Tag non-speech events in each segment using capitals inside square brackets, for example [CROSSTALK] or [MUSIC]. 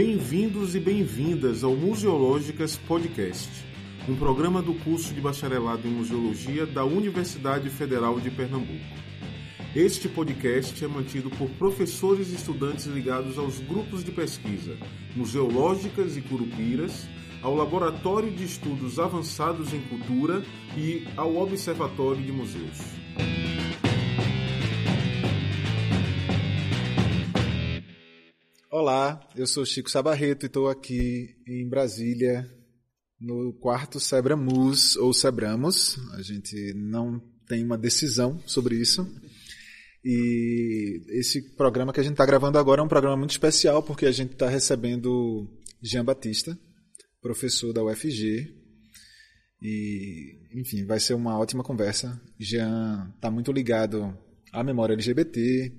Bem-vindos e bem-vindas ao Museológicas Podcast, um programa do curso de bacharelado em Museologia da Universidade Federal de Pernambuco. Este podcast é mantido por professores e estudantes ligados aos grupos de pesquisa Museológicas e Curupiras, ao Laboratório de Estudos Avançados em Cultura e ao Observatório de Museus. Olá, eu sou Chico Sabarreto e estou aqui em Brasília no quarto Sebramus ou Sebramos. A gente não tem uma decisão sobre isso. E esse programa que a gente está gravando agora é um programa muito especial porque a gente está recebendo Jean Batista, professor da UFG. E, enfim, vai ser uma ótima conversa. Jean está muito ligado à memória LGBT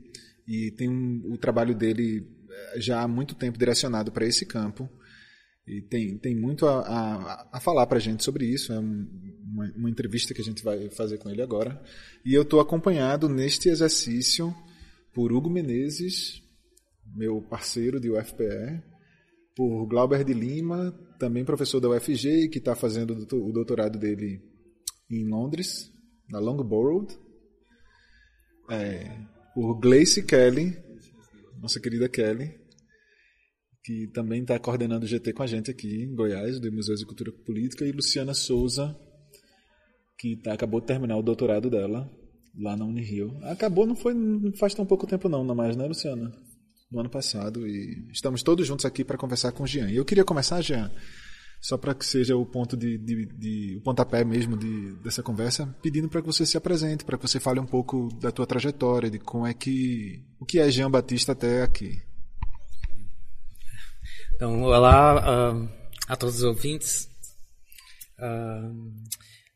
e tem um, o trabalho dele já há muito tempo direcionado para esse campo e tem, tem muito a, a, a falar para a gente sobre isso. É uma, uma, entrevista que a gente vai fazer com ele agora. E eu estou acompanhado neste exercício por Hugo Menezes, meu parceiro de UFPE, por Glauber de Lima, também professor da UFG, que está fazendo o doutorado dele em Londres, na Loughborough. É, por Gleice Kelly, nossa querida Kelly, que também está coordenando o GT com a gente aqui em Goiás, do Museu de Cultura Política, e Luciana Souza, que tá, acabou de terminar o doutorado dela lá na Unirio. Acabou, não foi não faz tão pouco tempo não, não mais, né, Luciana? No ano passado. E estamos todos juntos aqui para conversar com o Jean. E eu queria começar, Jean, só para que seja o ponto de, de, de, o pontapé mesmo de, dessa conversa, pedindo para que você se apresente, para que você fale um pouco da tua trajetória, de como é que o que é Jean Batista até aqui. Então, olá uh, a todos os ouvintes. Uh,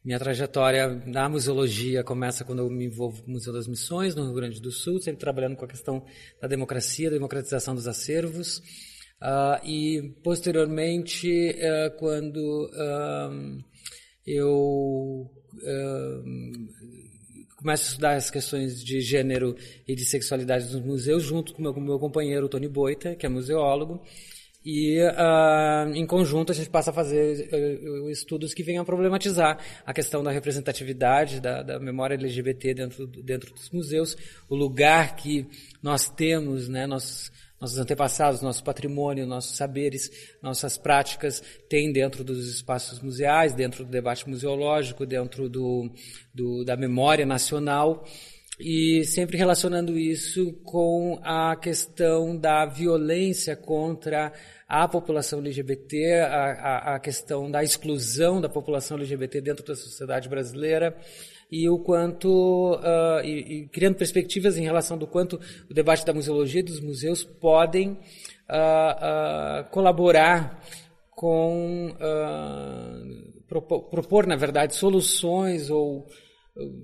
minha trajetória na museologia começa quando eu me envolvo no Museu das Missões, no Rio Grande do Sul, sempre trabalhando com a questão da democracia, da democratização dos acervos. Uh, e, posteriormente, uh, quando uh, eu começo a estudar as questões de gênero e de sexualidade nos museus, junto com meu, meu companheiro Tony Boita, que é museólogo, e uh, em conjunto a gente passa a fazer uh, estudos que venham a problematizar a questão da representatividade da, da, memória LGBT dentro, dentro dos museus, o lugar que nós temos, né, nossos, nossos antepassados, nosso patrimônio, nossos saberes, nossas práticas têm dentro dos espaços museais, dentro do debate museológico, dentro do, do da memória nacional. E sempre relacionando isso com a questão da violência contra a população LGBT, a, a, a, questão da exclusão da população LGBT dentro da sociedade brasileira e o quanto uh, e, e, criando perspectivas em relação do quanto o debate da museologia e dos museus podem uh, uh, colaborar com propor, propor, na verdade, soluções ou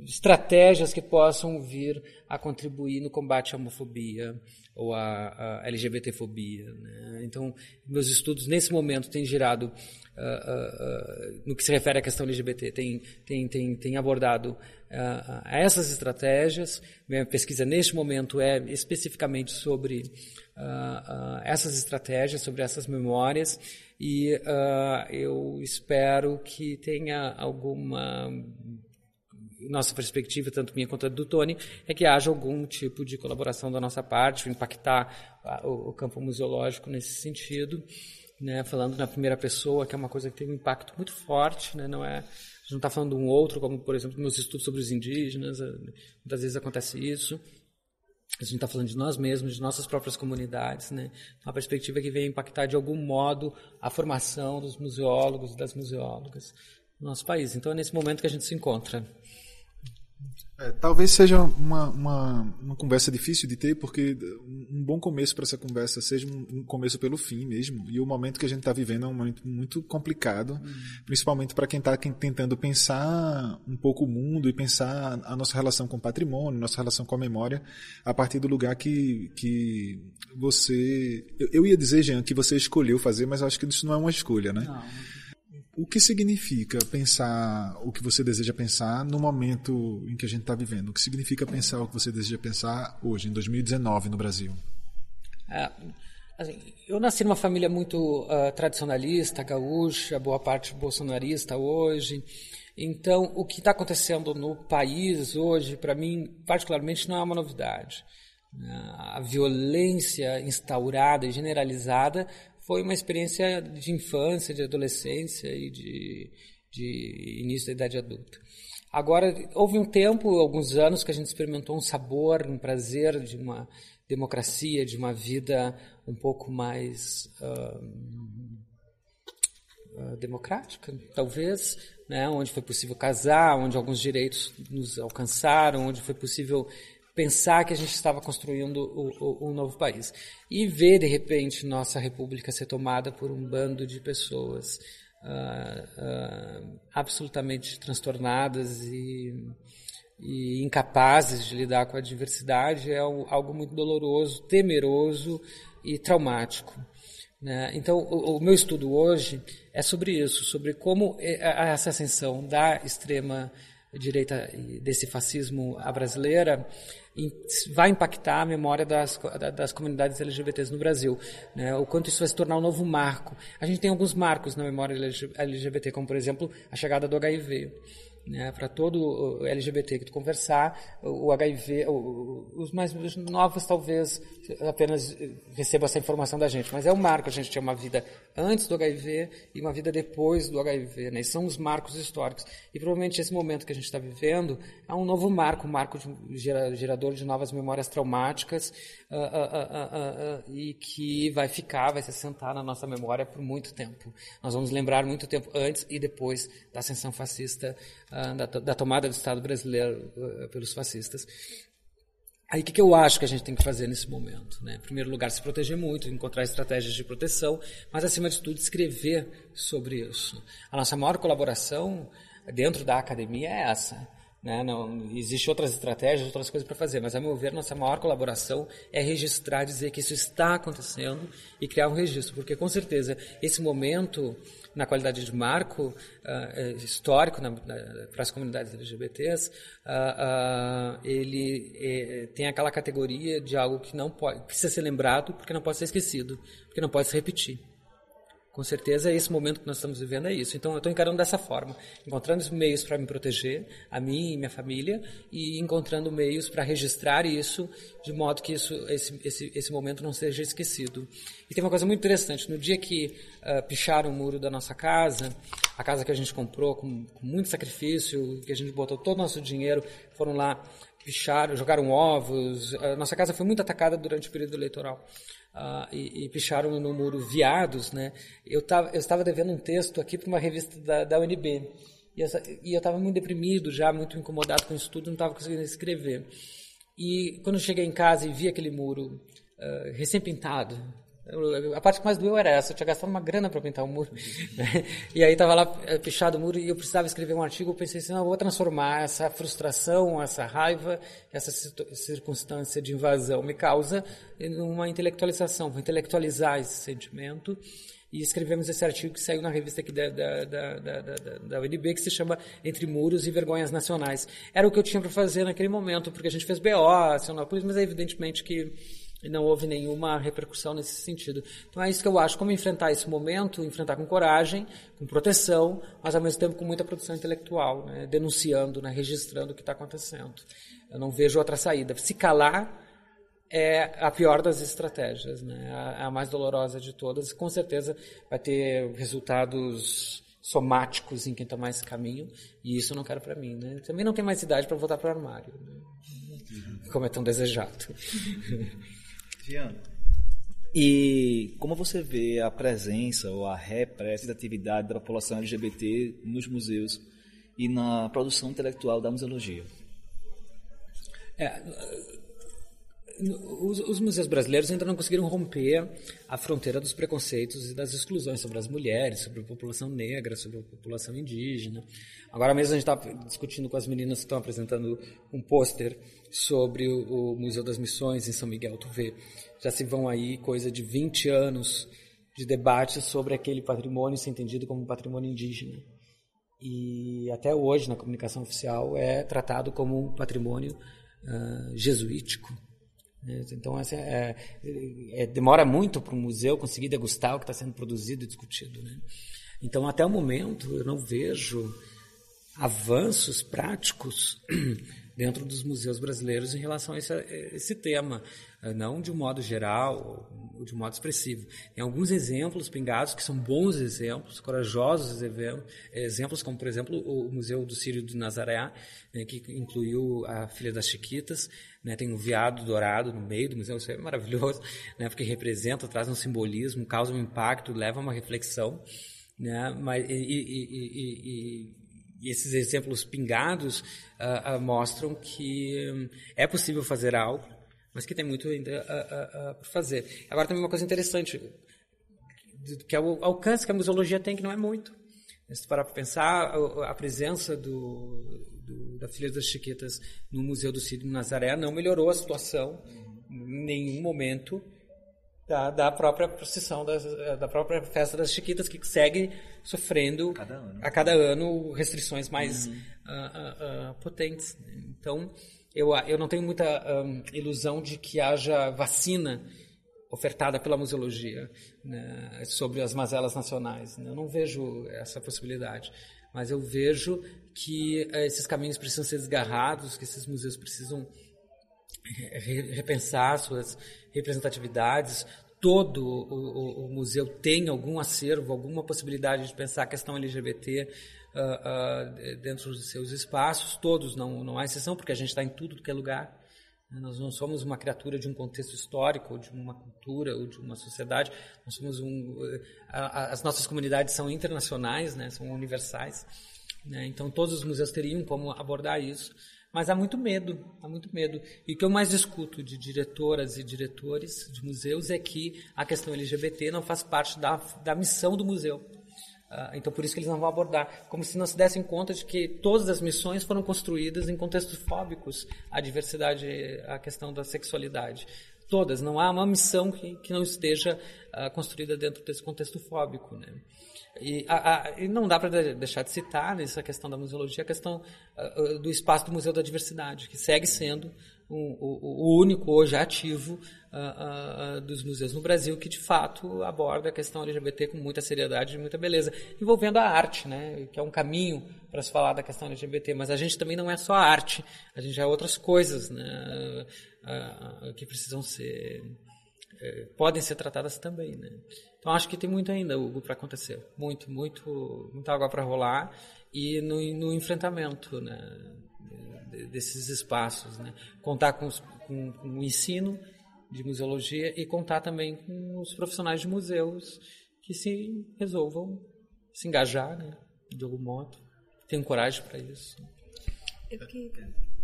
estratégias que possam vir a contribuir no combate à homofobia ou à, à LGBTfobia. Né? Então, meus estudos nesse momento têm girado uh, uh, uh, no que se refere à questão LGBT, tem, tem, tem, tem abordado essas estratégias. Minha pesquisa neste momento é especificamente sobre essas estratégias, sobre essas memórias e eu espero que tenha alguma nossa perspectiva, tanto minha quanto a do Tony, é que haja algum tipo de colaboração da nossa parte, impactar o, campo museológico nesse sentido, né, falando na primeira pessoa, que é uma coisa que tem um impacto muito forte, né, não é a gente não está falando um outro, como, por exemplo, meus estudos sobre os indígenas, eh, muitas vezes acontece isso. A gente está falando de nós mesmos, de nossas próprias comunidades, né? Uma perspectiva que vem impactar de algum modo a formação dos museólogos e das museólogas no nosso país. Então é nesse momento que a gente se encontra. É, talvez seja uma, uma, uma, conversa difícil de ter, porque um bom começo para essa conversa seja um, começo pelo fim mesmo. E o momento que a gente está vivendo é um momento muito complicado, uhum. principalmente para quem está tentando pensar um pouco o mundo e pensar a nossa relação com o patrimônio, nossa relação com a memória, a partir do lugar que, que você. Eu, eu ia dizer, Jean, que você escolheu fazer, mas acho que isso não é uma escolha, né? Não. O que significa pensar o que você deseja pensar no momento em que a gente está vivendo? O que significa pensar o que você deseja pensar hoje, em 2019, no Brasil? É, Assim, eu nasci numa família muito uh, tradicionalista, gaúcha, boa parte bolsonarista hoje. Então, o que está acontecendo no país hoje, para mim, particularmente, não é uma novidade. A violência instaurada e generalizada foi uma experiência de infância, de adolescência e de, de início da idade adulta. Agora, houve um tempo, alguns anos, que a gente experimentou um sabor, um prazer de uma democracia, de uma vida um pouco mais uh, uh, democrática, talvez, né? onde foi possível casar, onde alguns direitos nos alcançaram, onde foi possível pensar que a gente estava construindo um novo país. E ver, de repente, nossa república ser tomada por um bando de pessoas uh, absolutamente transtornadas e e incapazes de lidar com a diversidade é algo muito doloroso, temeroso e traumático. Né? Então, o, o, meu estudo hoje é sobre isso, sobre como essa ascensão da extrema direita desse fascismo à brasileira vai impactar a memória das, das comunidades LGBTs no Brasil. Né? O quanto isso vai se tornar um novo marco. A gente tem alguns marcos na memória LGBT, como, por exemplo, a chegada do HIV né, para todo LGBT que tu conversar, o HIV, os mais novos talvez apenas recebam essa informação da gente, mas é o marco, a gente tinha uma vida antes do HIV e uma vida depois do HIV, né, e são os marcos históricos. E provavelmente esse momento que a gente está vivendo é um novo marco, um marco de, gerador de novas memórias traumáticas uh, uh, uh, e que vai ficar, vai se assentar na nossa memória por muito tempo. Nós vamos lembrar muito tempo antes e depois da ascensão fascista ah, da, da, tomada do Estado brasileiro uh, pelos fascistas. Aí o que, que, eu acho que a gente tem que fazer nesse momento? Né? Em primeiro lugar, se proteger muito, encontrar estratégias de proteção, mas acima de tudo escrever sobre isso. A nossa maior colaboração dentro da academia é essa. Né? Não, existe outras estratégias, outras coisas para fazer, mas a meu ver, nossa maior colaboração é registrar, dizer que isso está acontecendo e criar um registro, porque com certeza esse momento na qualidade de marco uh, histórico para as comunidades LGBTs, uh, uh, ele eh, tem aquela categoria de algo que não pode, precisa ser lembrado, porque não pode ser esquecido, porque não pode se repetir. Com certeza, esse momento que nós estamos vivendo é isso. Então, eu estou encarando dessa forma, encontrando meios para me proteger, a mim e minha família, e encontrando meios para registrar isso, de modo que isso, esse, esse, esse momento não seja esquecido. E tem uma coisa muito interessante: no dia que uh, picharam o muro da nossa casa, a casa que a gente comprou com, com muito sacrifício, que a gente botou todo o nosso dinheiro, foram lá picharam, jogaram ovos. A nossa casa foi muito atacada durante o período eleitoral uh, e, e, picharam no muro viados, né? Eu, tava, eu estava devendo um texto aqui para uma revista da, da UNB. E, essa, e eu estava muito deprimido já, muito incomodado com isso tudo, não estava conseguindo escrever. E quando eu cheguei em casa e vi aquele muro uh, recém-pintado, a parte que mais doeu era essa, eu tinha gastado uma grana para pintar o muro. Né? [LAUGHS] E aí estava lá eh, pichado o muro e eu precisava escrever um artigo. Eu pensei assim: não, eu vou transformar essa frustração, essa raiva, essa circunstância de invasão me causa numa intelectualização. Vou intelectualizar esse sentimento. E escrevemos esse artigo que saiu na revista aqui da, da, da, da, da, da UNB, que se chama Entre Muros e Vergonhas Nacionais. Era o que eu tinha para fazer naquele momento, porque a gente fez BO, acionou a polícia, mas é evidentemente que e não houve nenhuma repercussão nesse sentido. Então é isso que eu acho, como enfrentar esse momento, enfrentar com coragem, com proteção, mas ao mesmo tempo com muita produção intelectual, né? denunciando, né? registrando o que está acontecendo. Eu não vejo outra saída. Se calar é a pior das estratégias, né? a, a mais dolorosa de todas, e com certeza vai ter resultados somáticos em quem tomar esse caminho, e isso eu não quero para mim. Né? Também não tenho mais idade para voltar para o armário, né? como é tão desejado. [LAUGHS] E como você vê a presença ou a representatividade da população LGBT nos museus e na produção intelectual da museologia? É, os, os, museus brasileiros ainda não conseguiram romper a fronteira dos preconceitos e das exclusões sobre as mulheres, sobre a população negra, sobre a população indígena. Agora mesmo a gente está discutindo com as meninas que estão apresentando um pôster sobre o, o, Museu das Missões em São Miguel. Tu vê, já se vão aí coisa de 20 anos de debate sobre aquele patrimônio ser entendido como patrimônio indígena. E até hoje, na comunicação oficial, é tratado como um patrimônio uh, jesuítico. Então, assim, é, é, demora muito para o museu conseguir degustar o que está sendo produzido e discutido. Né? Então, até o momento, eu não vejo avanços práticos dentro dos museus brasileiros em relação a esse, esse tema, não de um modo geral ou de um modo expressivo. Tem alguns exemplos pingados que são bons exemplos, corajosos exemplos, como por exemplo o Museu do Sírio do Nazaré, né, que incluiu a Filha das Chiquitas, né, tem um veado dourado no meio do museu, isso é maravilhoso, né, porque representa, traz um simbolismo, causa um impacto, leva a uma reflexão, né, mas, e, e, e esses exemplos pingados uh, uh, mostram que um, é possível fazer algo, mas que tem muito ainda a, por fazer. Agora também uma coisa interessante, que é o alcance que a museologia tem, que não é muito. Se parar para pensar, a, a presença do, do, da Filha das Chiquetas no Museu do Cid Nazaré não melhorou a situação em nenhum momento da, da própria procissão, das, da própria festa das Chiquitas, que segue sofrendo cada a cada ano restrições mais uhum. uh, uh, uh, potentes. Então, eu, eu não tenho muita um, ilusão de que haja vacina ofertada pela museologia né, sobre as mazelas nacionais. Eu não vejo essa possibilidade, mas eu vejo que uh, esses caminhos precisam ser desgarrados, que esses museus precisam repensar suas representatividades. Todo o, o, o, museu tem algum acervo, alguma possibilidade de pensar a questão LGBT uh, uh, dentro dos seus espaços. Todos, não, não há exceção, porque a gente está em tudo que é lugar. Nós não somos uma criatura de um contexto histórico, ou de uma cultura, ou de uma sociedade. Nós somos um. As nossas comunidades são internacionais, né? são universais. Né? Então, todos os museus teriam como abordar isso. Mas há muito medo, há muito medo. E o que eu mais discuto de diretoras e diretores de museus é que a questão LGBT não faz parte da, da missão do museu. Uh, então, por isso que eles não vão abordar. Como se não se dessem conta de que todas as missões foram construídas em contextos fóbicos à diversidade, à questão da sexualidade. Todas. Não há uma missão que, que não esteja uh, construída dentro desse contexto fóbico. Né? E, a, a, e, não dá para deixar de citar nessa questão da museologia a questão do espaço do Museu da Diversidade, que segue sendo um, o, o, único hoje ativo dos museus no Brasil que de fato aborda a questão LGBT com muita seriedade e muita beleza, envolvendo a arte, né, que é um caminho para se falar da questão LGBT. Mas a gente também não é só arte, a gente é outras coisas, né, que precisam ser podem ser tratadas também, né? Então acho que tem muito ainda, Hugo, para acontecer. Muito, muito, muita água para rolar e no, no, enfrentamento né, desses espaços. Né? Contar com, os, com, com, o ensino de museologia e contar também com os profissionais de museus que se resolvam se engajar né, de algum modo, tenham coragem para isso. Eu, que,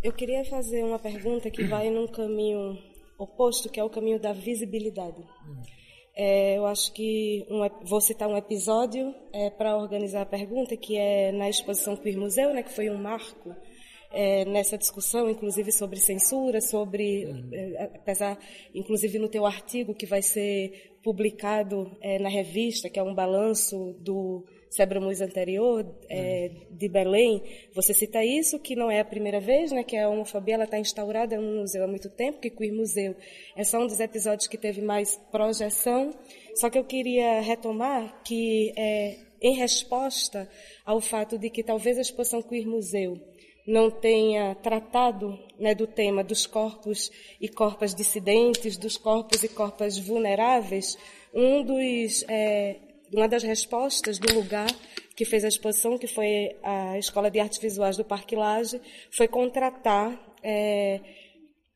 eu queria fazer uma pergunta que vai num caminho oposto, que é o caminho da visibilidade. Hum. É, eu acho que um, vou citar um episódio é, para organizar a pergunta, que é na exposição Queer Museu, né, que foi um marco é, nessa discussão, inclusive sobre censura, sobre, uhum. é, apesar, inclusive no teu artigo que vai ser publicado é, na revista, que é um balanço do Sebramus anterior, é, de Belém, você cita isso, que não é a primeira vez, né, que a homofobia está instaurada no museu há muito tempo, que Queer Museu é só um dos episódios que teve mais projeção. Só que eu queria retomar que, é, em resposta ao fato de que talvez a exposição Queer Museu não tenha tratado né, do tema dos corpos e corpas dissidentes, dos corpos e corpas vulneráveis, um dos é, uma das respostas do lugar que fez a exposição, que foi a Escola de Artes Visuais do Parque Lage, foi contratar é,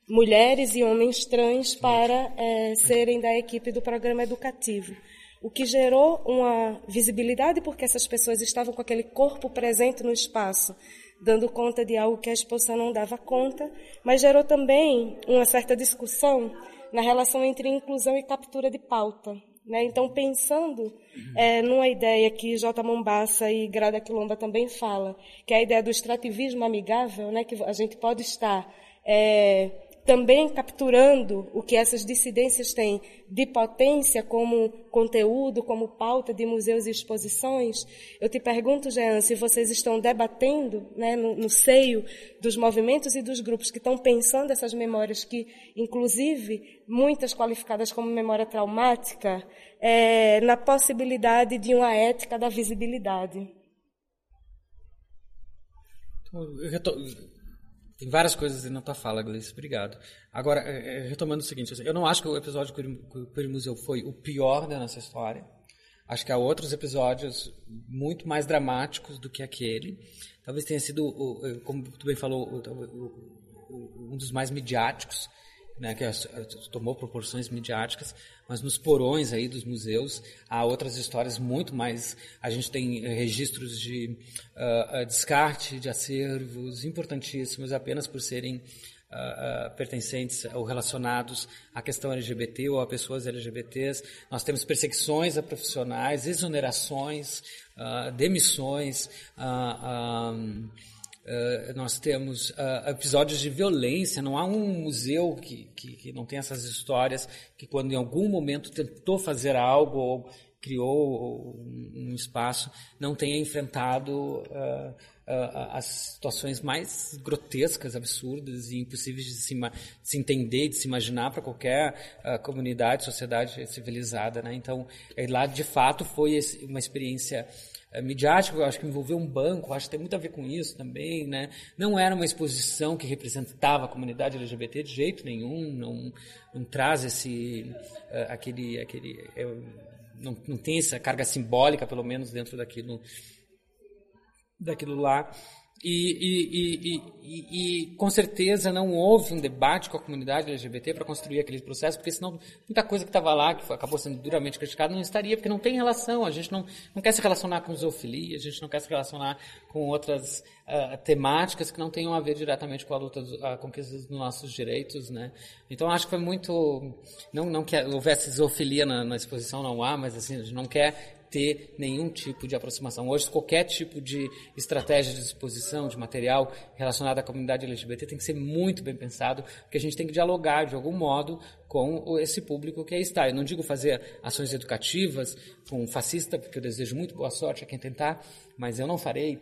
mulheres e homens trans para é, serem da equipe do programa educativo. O que gerou uma visibilidade, porque essas pessoas estavam com aquele corpo presente no espaço, dando conta de algo que a exposição não dava conta, mas gerou também uma certa discussão na relação entre inclusão e captura de pauta. Né? Então, pensando é, numa ideia que J. Mombassa e Grada Quilomba também fala, que é a ideia do extrativismo amigável, né? que a gente pode estar é, também capturando o que essas dissidências têm de potência como conteúdo, como pauta de museus e exposições, eu te pergunto, Jean, se vocês estão debatendo né, no, no seio dos movimentos e dos grupos que estão pensando essas memórias, que inclusive muitas qualificadas como memória traumática, é, na possibilidade de uma ética da visibilidade. Então, tem várias coisas na tua fala, Gleice. Obrigado. Agora, é, é, retomando o seguinte, eu não acho que o episódio Queer Museu foi o pior da nossa história. Acho que há outros episódios muito mais dramáticos do que aquele. Talvez tenha sido, como tu bem falou, um dos mais midiáticos né, que tomou proporções midiáticas, mas nos porões aí dos museus há outras histórias muito mais. A gente tem eh, registros de uh, descarte de acervos importantíssimos apenas por serem uh, uh, pertencentes ou relacionados à questão LGBT ou a pessoas LGBTs. Nós temos perseguições a profissionais, exonerações, demissões. Um, Uh, nós temos uh, episódios de violência, não há um museu que, que, que, não tem essas histórias, que quando em algum momento tentou fazer algo ou criou um, um espaço, não tenha enfrentado uh, as situações mais grotescas, absurdas e impossíveis de se, de se entender, de se imaginar para qualquer comunidade, sociedade civilizada. Né? Então, lá de fato foi uma experiência é, midiático, acho que envolveu um banco, acho que tem muito a ver com isso também, né? Não era uma exposição que representava a comunidade LGBT de jeito nenhum, não, não traz esse, uh, aquele, aquele, não, não tem essa carga simbólica, pelo menos dentro daquilo, daquilo lá. E, e, e, e, com certeza não houve um debate com a comunidade LGBT para construir aquele processo, porque senão muita coisa que estava lá, que acabou sendo duramente criticada, não estaria, porque não tem relação. A gente não, não quer se relacionar com zoofilia, a gente não quer se relacionar com outras uh, temáticas que não tenham a ver diretamente com a luta, a conquista dos nossos direitos. Né? Então acho que foi muito. Não, não que houvesse zoofilia na, na exposição, não há, mas assim, a gente não quer ter nenhum tipo de aproximação. Hoje, qualquer tipo de estratégia de exposição, de material relacionado à comunidade LGBT tem que ser muito bem pensado, porque a gente tem que dialogar de algum modo com esse público que aí está. Eu não digo fazer ações educativas com fascista, porque eu desejo muito boa sorte a quem tentar, mas eu não farei.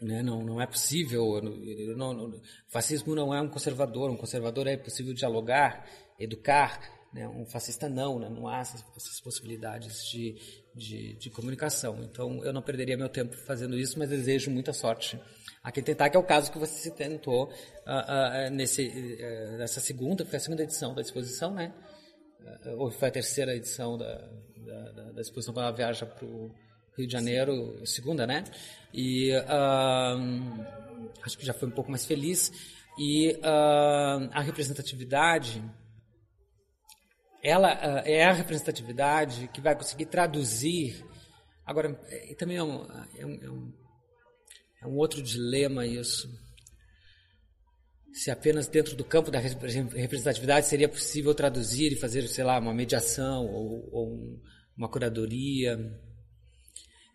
Né? Não, não é possível. Não, não, fascismo não é um conservador. Um conservador é possível dialogar, educar. Né? Um fascista não, né? não há essas, essas possibilidades de, de, de, comunicação. Então, eu não perderia meu tempo fazendo isso, mas desejo muita sorte a quem tentar, que é o caso que você tentou uh, uh, nesse, uh, nessa segunda, foi a segunda edição da exposição, né? ou foi a terceira edição da, da, da exposição quando ela viaja para o Rio de Janeiro, segunda, né? E acho que já foi um pouco mais feliz. E a representatividade ela uh, é a representatividade que vai conseguir traduzir. Agora, é, também é um, é, um, é, um, é um, outro dilema isso. Se apenas dentro do campo da representatividade seria possível traduzir e fazer, sei lá, uma mediação ou, ou uma curadoria.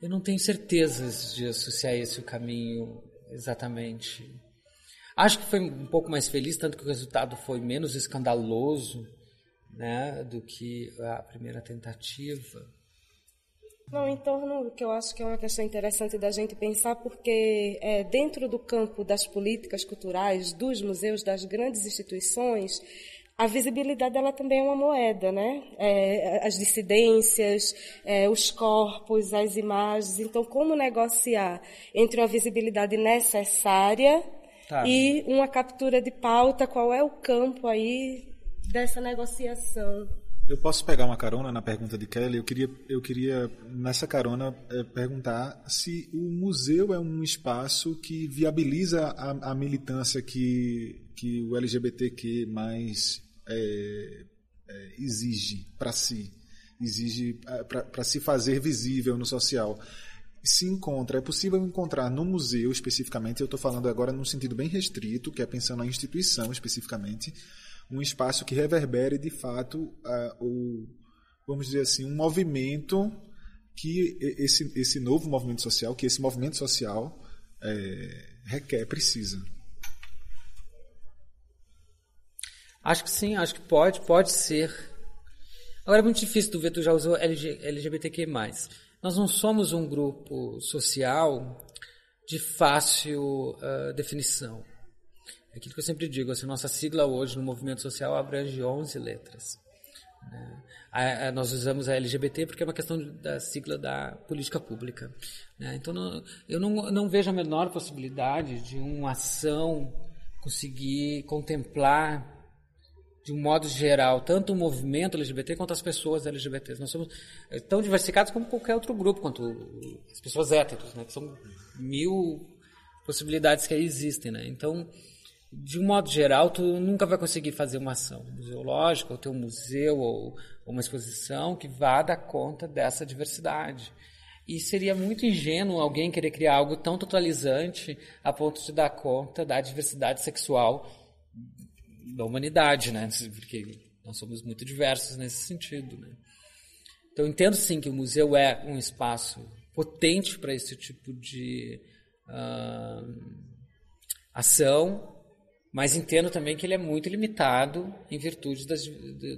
Eu não tenho certezas disso, se é esse o caminho exatamente. Acho que foi um pouco mais feliz, tanto que o resultado foi menos escandaloso né, do que a primeira tentativa. Não, em torno do que eu acho que é uma questão interessante da gente pensar, porque é, dentro do campo das políticas culturais, dos museus, das grandes instituições, a visibilidade ela também é uma moeda, né? É, as dissidências, é, os corpos, as imagens. Então, como negociar entre uma visibilidade necessária tá. e uma captura de pauta? Qual é o campo aí dessa negociação. Eu posso pegar uma carona na pergunta de Kelly? Eu queria, eu queria nessa carona, é, perguntar se o museu é um espaço que viabiliza a, a militância que, que o LGBTQ mais é, é, exige para si, exige é, para se fazer visível no social se encontra, é possível encontrar no museu especificamente, eu estou falando agora num sentido bem restrito, que é pensando na instituição especificamente, um espaço que reverbere de fato uh, o, vamos dizer assim, um movimento que esse, esse novo movimento social, que esse movimento social é, requer, precisa. Acho que sim, acho que pode, pode ser. Agora é muito difícil tu ver, tu já usou LG, LGBTQ+. Nós não somos um grupo social de fácil uh, definição. É aquilo que eu sempre digo, assim, nossa sigla hoje no movimento social abrange 11 letras. Né? A, a, nós usamos a LGBT porque é uma questão da sigla da política pública. Né? Então, não, eu não, não vejo a menor possibilidade de uma ação conseguir contemplar de um modo geral, tanto o movimento LGBT quanto as pessoas LGBTs. Nós somos eh, tão diversificados como qualquer outro grupo, quanto as pessoas héteros, né? que são mil possibilidades que aí existem. Né? Então, de um modo geral, tu nunca vai conseguir fazer uma ação museológica, ou ter um museu, ou, uma exposição que vá dar conta dessa diversidade. E seria muito ingênuo alguém querer criar algo tão totalizante a ponto de dar conta da diversidade sexual da humanidade, né? Porque nós somos muito diversos nesse sentido, né? Então entendo sim que o museu é um espaço potente para esse tipo de uh, ação, mas entendo também que ele é muito limitado em virtude das,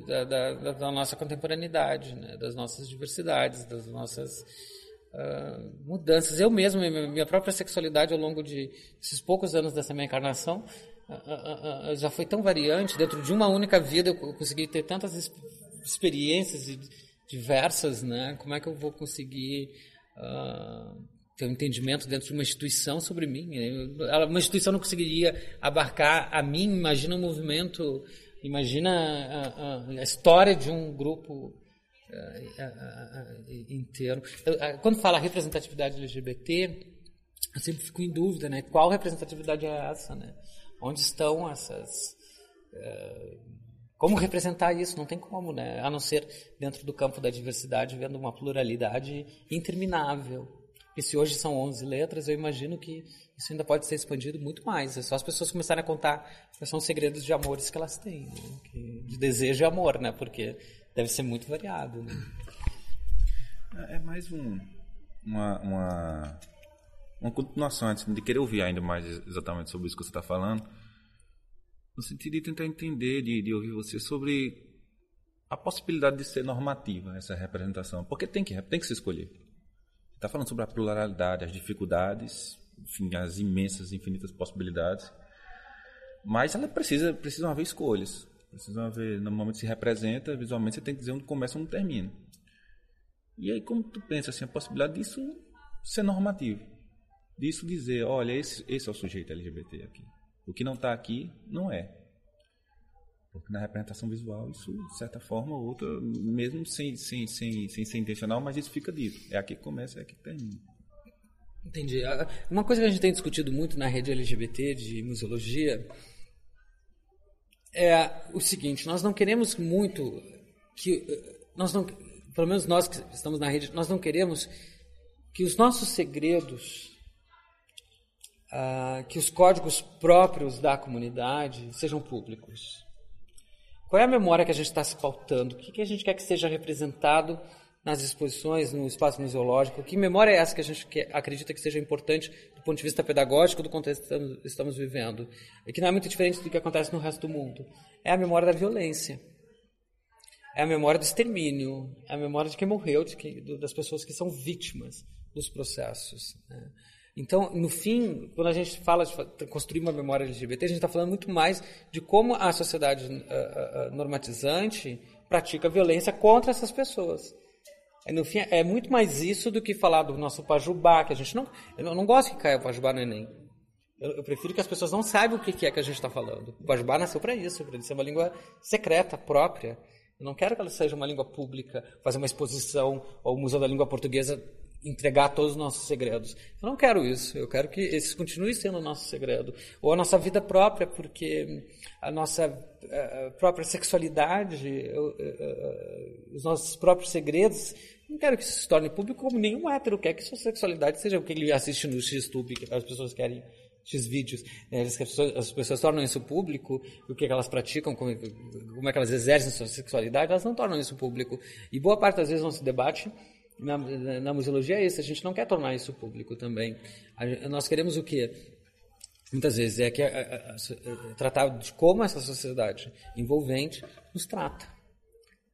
da, da, da, nossa contemporaneidade, né? das nossas diversidades, das nossas uh, mudanças. Eu mesmo, minha própria sexualidade ao longo de esses poucos anos dessa minha encarnação, já foi tão variante, dentro de uma única vida eu consegui ter tantas experiências diversas, né? Como é que eu vou conseguir uh, ter um entendimento dentro de uma instituição sobre mim? Uma instituição não conseguiria abarcar a mim, imagina um movimento, imagina a, a, a história de um grupo uh, uh, inteiro. Quando fala representatividade LGBT, eu sempre fico em dúvida, né? Qual representatividade é essa, né? Onde estão essas. Como representar isso? Não tem como, né? A não ser dentro do campo da diversidade, vendo uma pluralidade interminável. E se hoje são 11 letras, eu imagino que isso ainda pode ser expandido muito mais. É só as pessoas começarem a contar quais são os segredos de amores que elas têm, né? de desejo e amor, né? Porque deve ser muito variado. Né? É mais um, uma, uma uma continuação antes de querer ouvir ainda mais exatamente sobre isso que você está falando, no sentido de tentar entender, de, de ouvir você sobre a possibilidade de ser normativa essa representação, porque tem que tem que se escolher. Está falando sobre a pluralidade, as dificuldades, enfim, as imensas, infinitas possibilidades, mas ela precisa precisa haver escolhas, precisa haver no momento que se representa visualmente você tem que dizer onde começa e onde termina. E aí como tu pensa assim a possibilidade disso ser normativo? disso dizer, olha, esse, esse é o sujeito LGBT aqui. O que não está aqui, não é. Porque na representação visual, isso, de certa forma ou outra, mesmo sem, sem, sem, sem ser intencional, mas isso fica dito. É aqui que começa, é aqui que termina. Entendi. Uma coisa que a gente tem discutido muito na rede LGBT de museologia é o seguinte: nós não queremos muito que. Nós não, pelo menos nós que estamos na rede, nós não queremos que os nossos segredos uh, que os códigos próprios da comunidade sejam públicos. Qual é a memória que a gente está se pautando? O que, que a gente quer que seja representado nas exposições, no espaço museológico? Que memória é essa que a gente quer, acredita que seja importante do ponto de vista pedagógico do contexto que estamos, vivendo? E que não é muito diferente do que acontece no resto do mundo. É a memória da violência. É a memória do extermínio. É a memória de quem morreu, de quem, das pessoas que são vítimas dos processos. Né? Então, no fim, quando a gente fala de construir uma memória LGBT, a gente está falando muito mais de como a sociedade uh, uh, normatizante pratica violência contra essas pessoas. E, no fim, é muito mais isso do que falar do nosso pajubá, que a gente não. Eu não gosto que caia o pajubá no Enem. Eu, eu prefiro que as pessoas não saibam o que é que a gente está falando. O pajubá nasceu para isso, para ele ser uma língua secreta, própria. Eu não quero que ela seja uma língua pública, fazer uma exposição ou o Museu da Língua Portuguesa entregar todos os nossos segredos. Eu não quero isso. Eu quero que esses continuem sendo o nosso segredo. Ou a nossa vida própria, porque a nossa a própria sexualidade, os nossos próprios segredos, não quero que isso se torne público como nenhum hétero quer que sua sexualidade seja o que ele assiste no XTube, que as pessoas querem X vídeos, né? as, pessoas, as pessoas tornam isso público, o que elas praticam, como, como é que elas exercem sua sexualidade, elas não tornam isso público. E boa parte das vezes nosso debate na, na museologia é isso, a gente não quer tornar isso público também. A, nós queremos o quê? muitas vezes é que é, é, é tratar de como essa sociedade envolvente nos trata.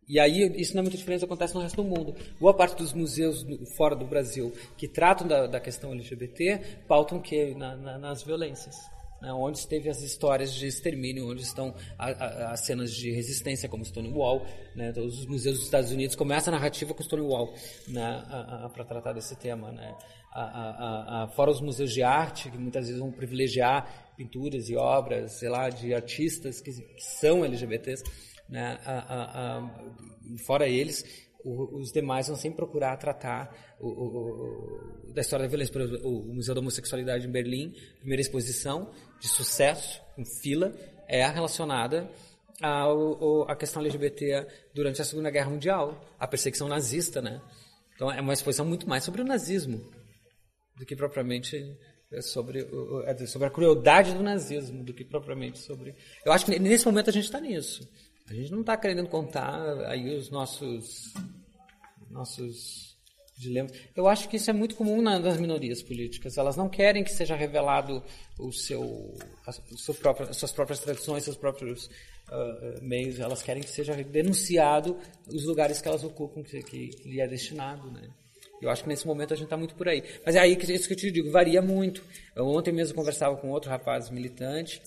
E aí isso não é muito diferente acontece no resto do mundo. Boa parte dos museus fora do Brasil que tratam da, da questão LGBT pautam que na, na, nas violências. Né, onde esteve as histórias de extermínio, onde estão as cenas de resistência, como Stonewall. Né, todos os museus dos Estados Unidos começam a narrativa com Stonewall né, para tratar desse tema. Né. A, fora os museus de arte, que muitas vezes vão privilegiar pinturas e obras, sei lá, de artistas que, que são LGBTs. Né, fora eles, os demais vão sempre procurar tratar o, o, da história da violência. Por exemplo, o Museu da Homossexualidade em Berlim, primeira exposição de sucesso, com fila, é relacionada à questão LGBT durante a Segunda Guerra Mundial, a perseguição nazista, né? Então é uma exposição muito mais sobre o nazismo do que propriamente sobre, é, sobre a crueldade do nazismo, do que propriamente sobre. Eu acho que nesse momento a gente está nisso. A gente não está querendo contar aí os nossos nossos dilemas. Eu acho que isso é muito comum nas minorias políticas. Elas não querem que seja revelado o seu, o seu próprio, as suas próprias tradições, seus próprios uh, meios. Elas querem que seja denunciado os lugares que elas ocupam, que, que lhe é destinado, né? Eu acho que nesse momento a gente está muito por aí. Mas é aí que isso que eu te digo, varia muito. Eu ontem mesmo conversava com outro rapaz militante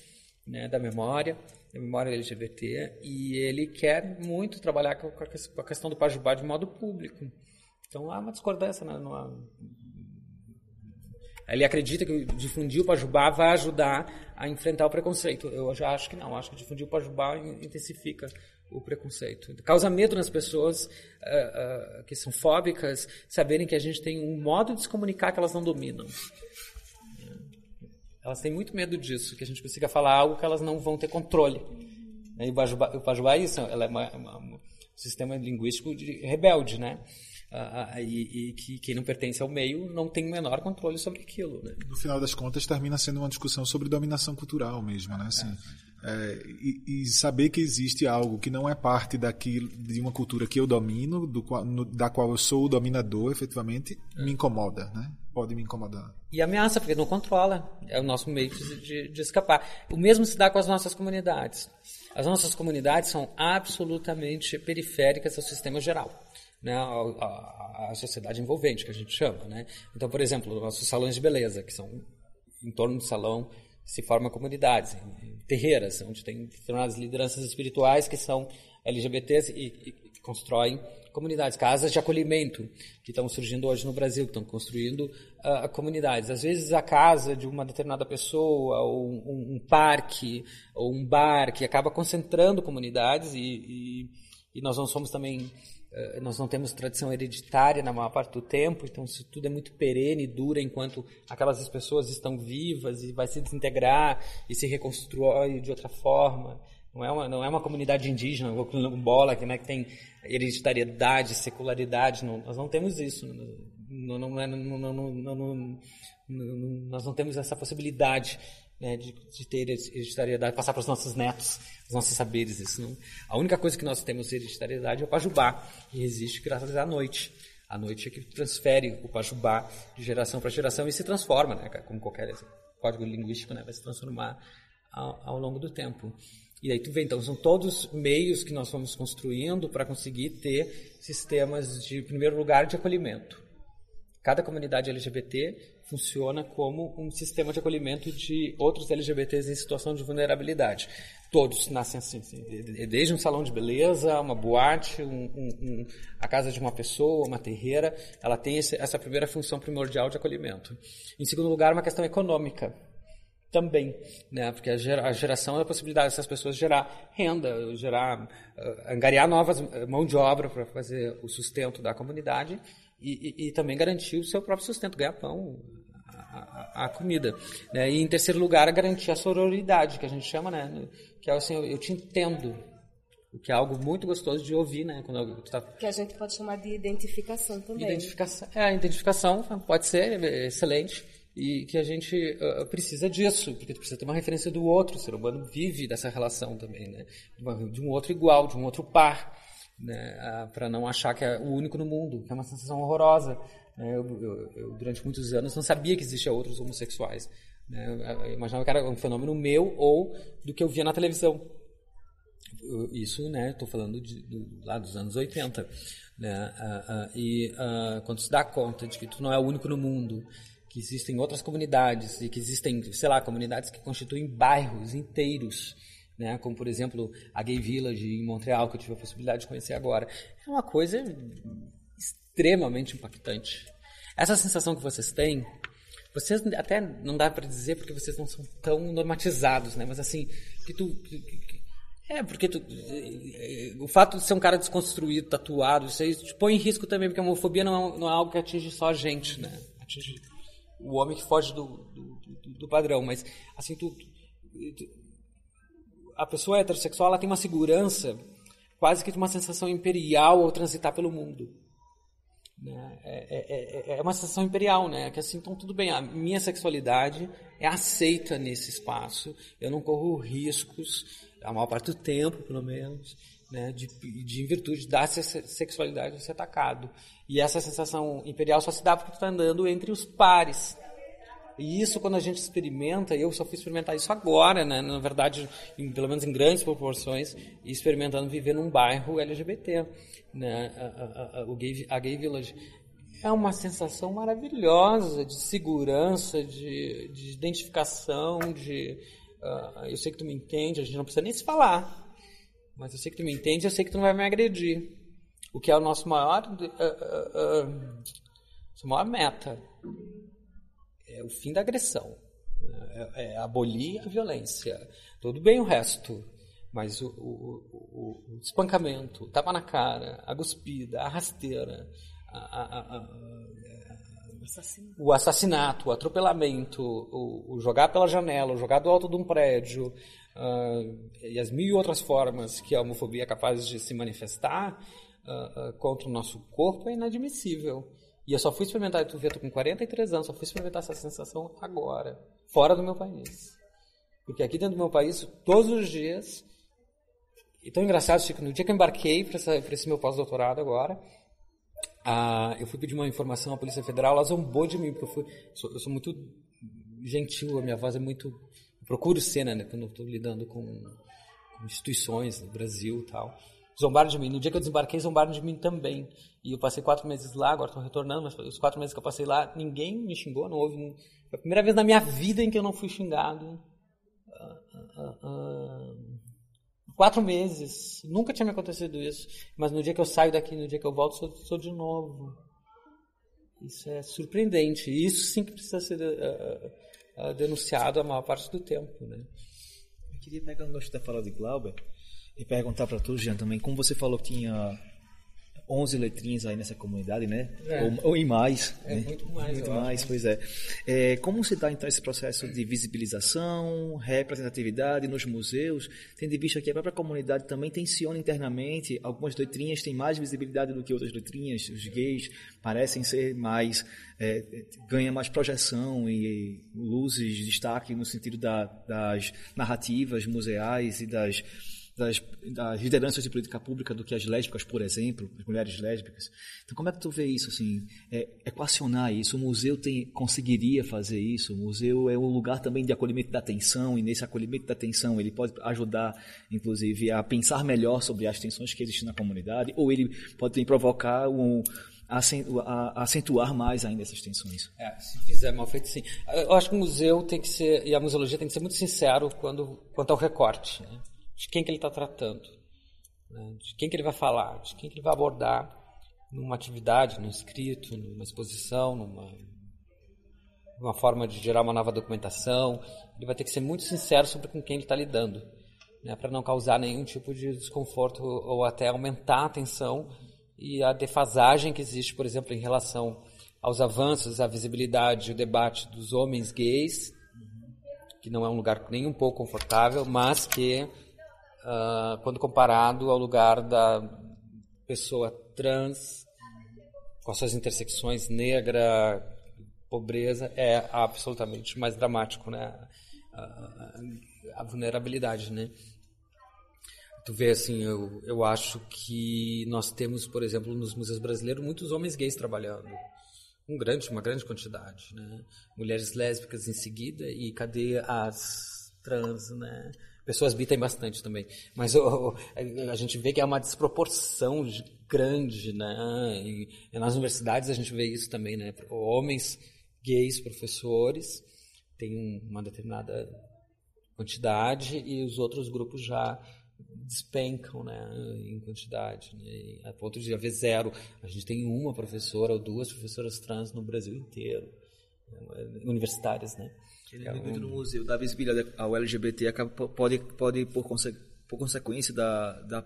né, da memória, memória LGBT, e ele quer muito trabalhar com a questão do Pajubá de modo público. Então há uma discordância. Né? Ele acredita que difundir o Pajubá vai ajudar a enfrentar o preconceito. Eu já acho que não. Acho que difundir o Pajubá intensifica o preconceito. Causa medo nas pessoas uh, uh, que são fóbicas saberem que a gente tem um modo de se comunicar que elas não dominam. Elas têm muito medo disso, que a gente consiga falar algo que elas não vão ter controle. E o Pajubá, o Pajubá é isso, ela é uma, uma, um sistema linguístico de rebelde, né? Uh, e, e, que quem não pertence ao meio não tem o menor controle sobre aquilo. Né? No final das contas, termina sendo uma discussão sobre dominação cultural mesmo, né? Assim, é. É, e, e, saber que existe algo que não é parte daquilo, de uma cultura que eu domino, do no, da qual eu sou o dominador, efetivamente, é. me incomoda, né? Pode me incomodar. E ameaça, porque não controla. É o nosso meio de, de, escapar. O mesmo se dá com as nossas comunidades. As nossas comunidades são absolutamente periféricas ao sistema geral né, a, a, sociedade envolvente, que a gente chama. Né? Então, por exemplo, nossos salões de beleza, que são em torno do salão se formam comunidades, terreiras, onde tem determinadas lideranças espirituais que são LGBTs e, e constroem comunidades, casas de acolhimento que estão surgindo hoje no Brasil, que estão construindo uh, comunidades. Às vezes a casa de uma determinada pessoa, ou um, um parque, ou um bar, que acaba concentrando comunidades e, e, e nós não somos também eh, nós não temos tradição hereditária na maior parte do tempo, então isso tudo é muito perene e dura enquanto aquelas pessoas estão vivas e vai se desintegrar e se reconstrói de outra forma. Não é uma, não é uma comunidade indígena, quilombola, que, né, que tem hereditariedade, secularidade, não, nós não temos isso. Não, não, não, nós não temos essa possibilidade né, de, de, ter hereditariedade, passar para os nossos netos, os nossos saberes. Isso a única coisa que nós temos hereditariedade é o pajubá, e existe graças à noite. A noite é que transfere o pajubá de geração para geração e se transforma, né, como qualquer código linguístico, né, vai se transformar ao, ao longo do tempo. E aí tu vê, então, são todos meios que nós vamos construindo para conseguir ter sistemas de, primeiro lugar, de acolhimento. Cada comunidade LGBT funciona como um sistema de acolhimento de outros LGBTs em situação de vulnerabilidade. Todos nascem assim, assim desde um salão de beleza, uma boate, um, um, um, a casa de uma pessoa, uma terreira, ela tem essa primeira função primordial de acolhimento. Em segundo lugar, uma questão econômica também, né? Porque a, geração é a possibilidade dessas pessoas gerar renda, gerar, uh, angariar novas uh, mão de obra para fazer o sustento da comunidade e, e, e, também garantir o seu próprio sustento, ganhar pão, a, a, comida. Né? E em terceiro lugar, a garantir a sororidade, que a gente chama, né? Que é assim, eu, eu te entendo. O que é algo muito gostoso de ouvir, né? Quando tá... Que a gente pode chamar de identificação também. Identificação, é, a identificação pode ser excelente e que a gente uh, precisa disso, porque precisa ter uma referência do outro. O ser humano vive dessa relação também, né? De um outro igual, de um outro par, né? Uh, para não achar que é o único no mundo, que é uma sensação horrorosa. É, eu, eu, eu, durante muitos anos, não sabia que existiam outros homossexuais. Né? Eu imaginava que era um fenômeno meu ou do que eu via na televisão. Isso, né? Estou falando de, do, lá dos anos 80. Né? Uh, e quando se dá conta de que tu não é o único no mundo, que existem outras comunidades e que existem, sei lá, comunidades que constituem bairros inteiros, né? como por exemplo a Gay Village em Montreal, que eu tive a possibilidade de conhecer agora. É uma coisa extremamente impactante. Essa sensação que vocês têm, vocês até não dá para dizer porque vocês não são tão normatizados, né? Mas assim, que tu que, que, é, porque tu, o fato de ser um cara desconstruído, tatuado, isso aí te põe em risco também, porque a homofobia não é, não é algo que atinge só a gente, né? Atinge o homem que foge do, do, do, padrão. Mas, assim, tu, tu, a pessoa heterossexual ela tem uma segurança, quase que uma sensação imperial ao transitar pelo mundo. Né? É, é, é, é, uma sensação imperial, né? Que assim, então tudo bem, a minha sexualidade é aceita nesse espaço, eu não corro riscos, a maior parte do tempo, pelo menos, né? De, de em virtude da sexualidade ser atacado. E essa sensação imperial só se dá porque tu está andando entre os pares. E isso, quando a gente experimenta, eu só fui experimentar isso agora, né? na verdade, em, pelo menos em grandes proporções, experimentando viver num bairro LGBT, né? a, a, a, o gay, a Gay Village. É uma sensação maravilhosa de segurança, de, de identificação, de. Uh, eu sei que tu me entende, a gente não precisa nem se falar, mas eu sei que tu me entende, eu sei que tu não vai me agredir. O que é o nosso maior, uh, uh, uh, maior meta é o fim da agressão, né? é, é abolir a violência. Tudo bem o resto, mas o, o, o, o espancamento, o tapa na cara, a cuspida, a rasteira, a, a, a, o assassinato, o atropelamento, o, jogar pela janela, o jogar do alto de um prédio, uh, e as mil outras formas que a homofobia é capaz de se manifestar uh, uh, contra o nosso corpo é inadmissível. E eu só fui experimentar, tu vê, tô com 43 anos, só fui experimentar essa sensação agora, fora do meu país. Porque aqui dentro do meu país, todos os dias, e tão engraçado, Chico, no dia que eu embarquei para esse meu pós-doutorado agora, ah, eu fui pedir uma informação à Polícia Federal, ela zombou de mim, porque eu, fui, sou, eu sou muito gentil, a minha voz é muito... Procuro ser, né, quando eu estou lidando com, com instituições no Brasil tal zombaram de mim. No dia que eu desembarquei, zombaram de mim também. E eu passei quatro meses lá, agora estou retornando, mas os quatro meses que eu passei lá, ninguém me xingou, não houve. Foi a primeira vez na minha vida em que eu não fui xingado. Uh, uh, uh, quatro meses. Nunca tinha me acontecido isso. Mas no dia que eu saio daqui, no dia que eu volto, sou, sou de novo. Isso é surpreendente. Isso sim que precisa ser denunciado a maior parte do tempo. Né? Eu queria pegar um gancho da fala de Glauber e perguntar para tu, Jean, também, como você falou que tinha 11 letrinhas aí nessa comunidade, né? É. Ou, ou, em mais. É né? muito mais. Muito mais, acho, pois é. é. Como se dá então esse processo de visibilização, representatividade nos museus, tendo em vista que a própria comunidade também tensiona internamente, algumas letrinhas têm mais visibilidade do que outras letrinhas, os gays parecem ser mais, é, ganha mais projeção e luzes, destaque no sentido da, das narrativas museais e das das, das, lideranças de política pública do que as lésbicas, por exemplo, as mulheres lésbicas. Então, como é que tu vê isso, assim, é, equacionar isso? O museu tem, conseguiria fazer isso? O museu é um lugar também de acolhimento da atenção, e nesse acolhimento da atenção ele pode ajudar, inclusive, a pensar melhor sobre as tensões que existem na comunidade, ou ele pode provocar um, acentuar mais ainda essas tensões. É, se fizer mal feito, sim. Eu acho que o museu tem que ser, e a museologia tem que ser muito sincero quando, quanto ao recorte. Né? De quem que ele está tratando, né? de quem que ele vai falar, de quem que ele vai abordar numa atividade, num escrito, numa exposição, numa, numa forma de gerar uma nova documentação. Ele vai ter que ser muito sincero sobre com quem ele está lidando, né? para não causar nenhum tipo de desconforto ou até aumentar a tensão e a defasagem que existe, por exemplo, em relação aos avanços, à visibilidade, o debate dos homens gays, que não é um lugar nem um pouco confortável, mas que uh, quando comparado ao lugar da pessoa trans, com as suas intersecções negra, pobreza, é absolutamente mais dramático, né? A, a vulnerabilidade, né? Tu vê assim, eu, eu acho que nós temos, por exemplo, nos museus brasileiros, muitos homens gays trabalhando. um grande, uma grande quantidade, né? Mulheres lésbicas em seguida e cadê as trans, né? Pessoas bi tem bastante também, mas o, a gente vê que é uma desproporção grande, né? E, e nas universidades a gente vê isso também, né? Homens gays professores têm uma determinada quantidade e os outros grupos já despencam né, em quantidade, né, a ponto de haver zero. A gente tem uma professora ou duas professoras trans no Brasil inteiro, né, universitárias, né? Ele é dentro do museu da visibilidade ao LGBT acaba, pode, pode por, conse, por consequência da, da,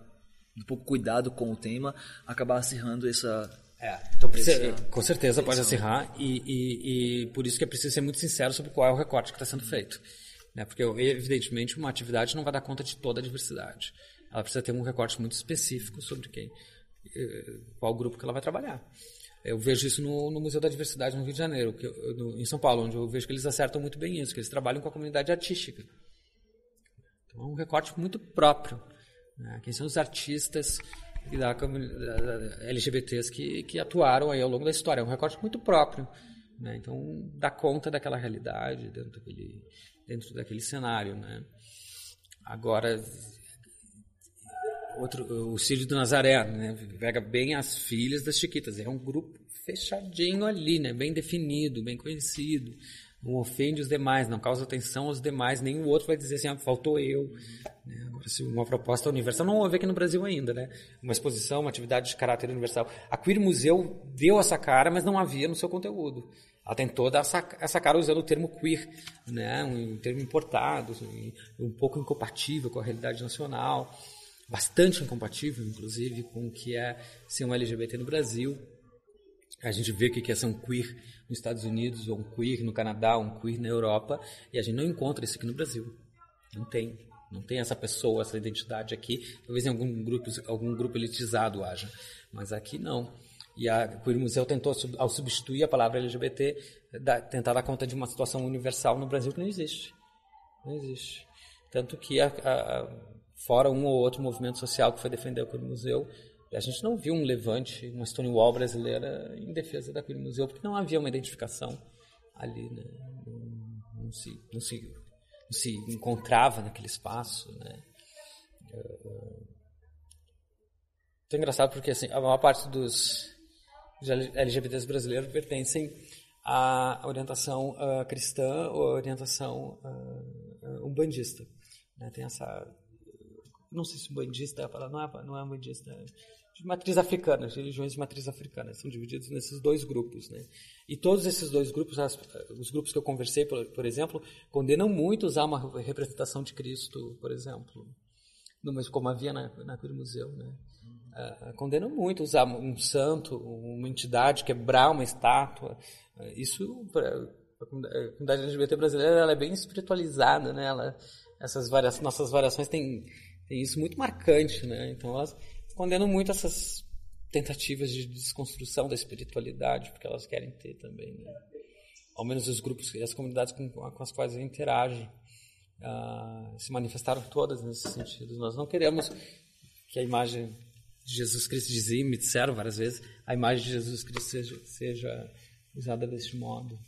do pouco cuidado com o tema, acabar acirrando essa, é, então precisa, com certeza pode acirrar e, e, e, por isso que é preciso ser muito sincero sobre qual é o recorte que está sendo feito. Né? Porque, evidentemente, uma atividade não vai dar conta de toda a diversidade. Ela precisa ter um recorte muito específico sobre quem, eh, qual grupo que ela vai trabalhar. Eu vejo isso no, no Museu da Diversidade no Rio de Janeiro, que no, em São Paulo, onde eu vejo que eles acertam muito bem isso, que eles trabalham com a comunidade artística. Então, é um recorte muito próprio. Né? Quem são os artistas da, da, LGBTs que, que atuaram aí ao longo da história. É um recorte muito próprio. Né? Então, dá conta daquela realidade dentro daquele, dentro daquele cenário, né? Agora, outro, o Círio do Nazaré, né? Pega bem as filhas das Chiquitas. É um grupo fechadinho ali, né? Bem definido, bem conhecido. Não ofende os demais, não causa atenção aos demais. Nenhum outro vai dizer assim, ah, faltou eu. Né? Agora, se uma proposta universal, não houve aqui no Brasil ainda, né? Uma exposição, uma atividade de caráter universal. A Queer Museu deu essa cara, mas não havia no seu conteúdo ela tem toda essa, essa cara usando o termo queer, né? um termo importado, um pouco incompatível com a realidade nacional, bastante incompatível, inclusive, com o que é ser um LGBT no Brasil. A gente vê o que é ser um queer nos Estados Unidos, ou um queer no Canadá, um queer na Europa, e a gente não encontra isso aqui no Brasil. Não tem. Não tem essa pessoa, essa identidade aqui. Talvez em algum grupo, algum grupo elitizado haja, mas aqui não. E a Queer Museu tentou, ao substituir a palavra LGBT, dar, tentar dar conta de uma situação universal no Brasil que não existe. Não existe. Tanto que, a, a, fora um ou outro movimento social que foi defender o Queer Museu, a gente não viu um levante, uma Stonewall brasileira em defesa da Museu, porque não havia uma identificação ali, né? não, não, se, não, se, não se encontrava naquele espaço, né? É engraçado porque assim, a maior parte dos os LGBTs brasileiros pertencem à orientação uh, cristã ou orientação uh, umbandista. Né? Tem essa. Não sei se umbandista é a palavra, não é, não é umbandista, é de matriz africana, religiões de matriz africana, são divididos nesses dois grupos. Né? E todos esses dois grupos, as, os grupos que eu conversei, por, por, exemplo, condenam muito usar uma representação de Cristo, por exemplo, no, como havia na, na Queer Museu. Né? uh, condenam muito usar um santo, uma entidade, quebrar uma estátua. Uh, isso, a comunidade LGBT brasileira, ela é bem espiritualizada, né? Ela, essas variações, nossas variações têm, têm isso muito marcante, né? Então elas condenam muito essas tentativas de desconstrução da espiritualidade, porque elas querem ter também, né? Ao menos os grupos e as comunidades com, com as quais eu interajo uh, se manifestaram todas nesse sentido. Nós não queremos que a imagem de Jesus Cristo dizia, me disseram várias vezes, a imagem de Jesus Cristo seja, seja usada deste modo.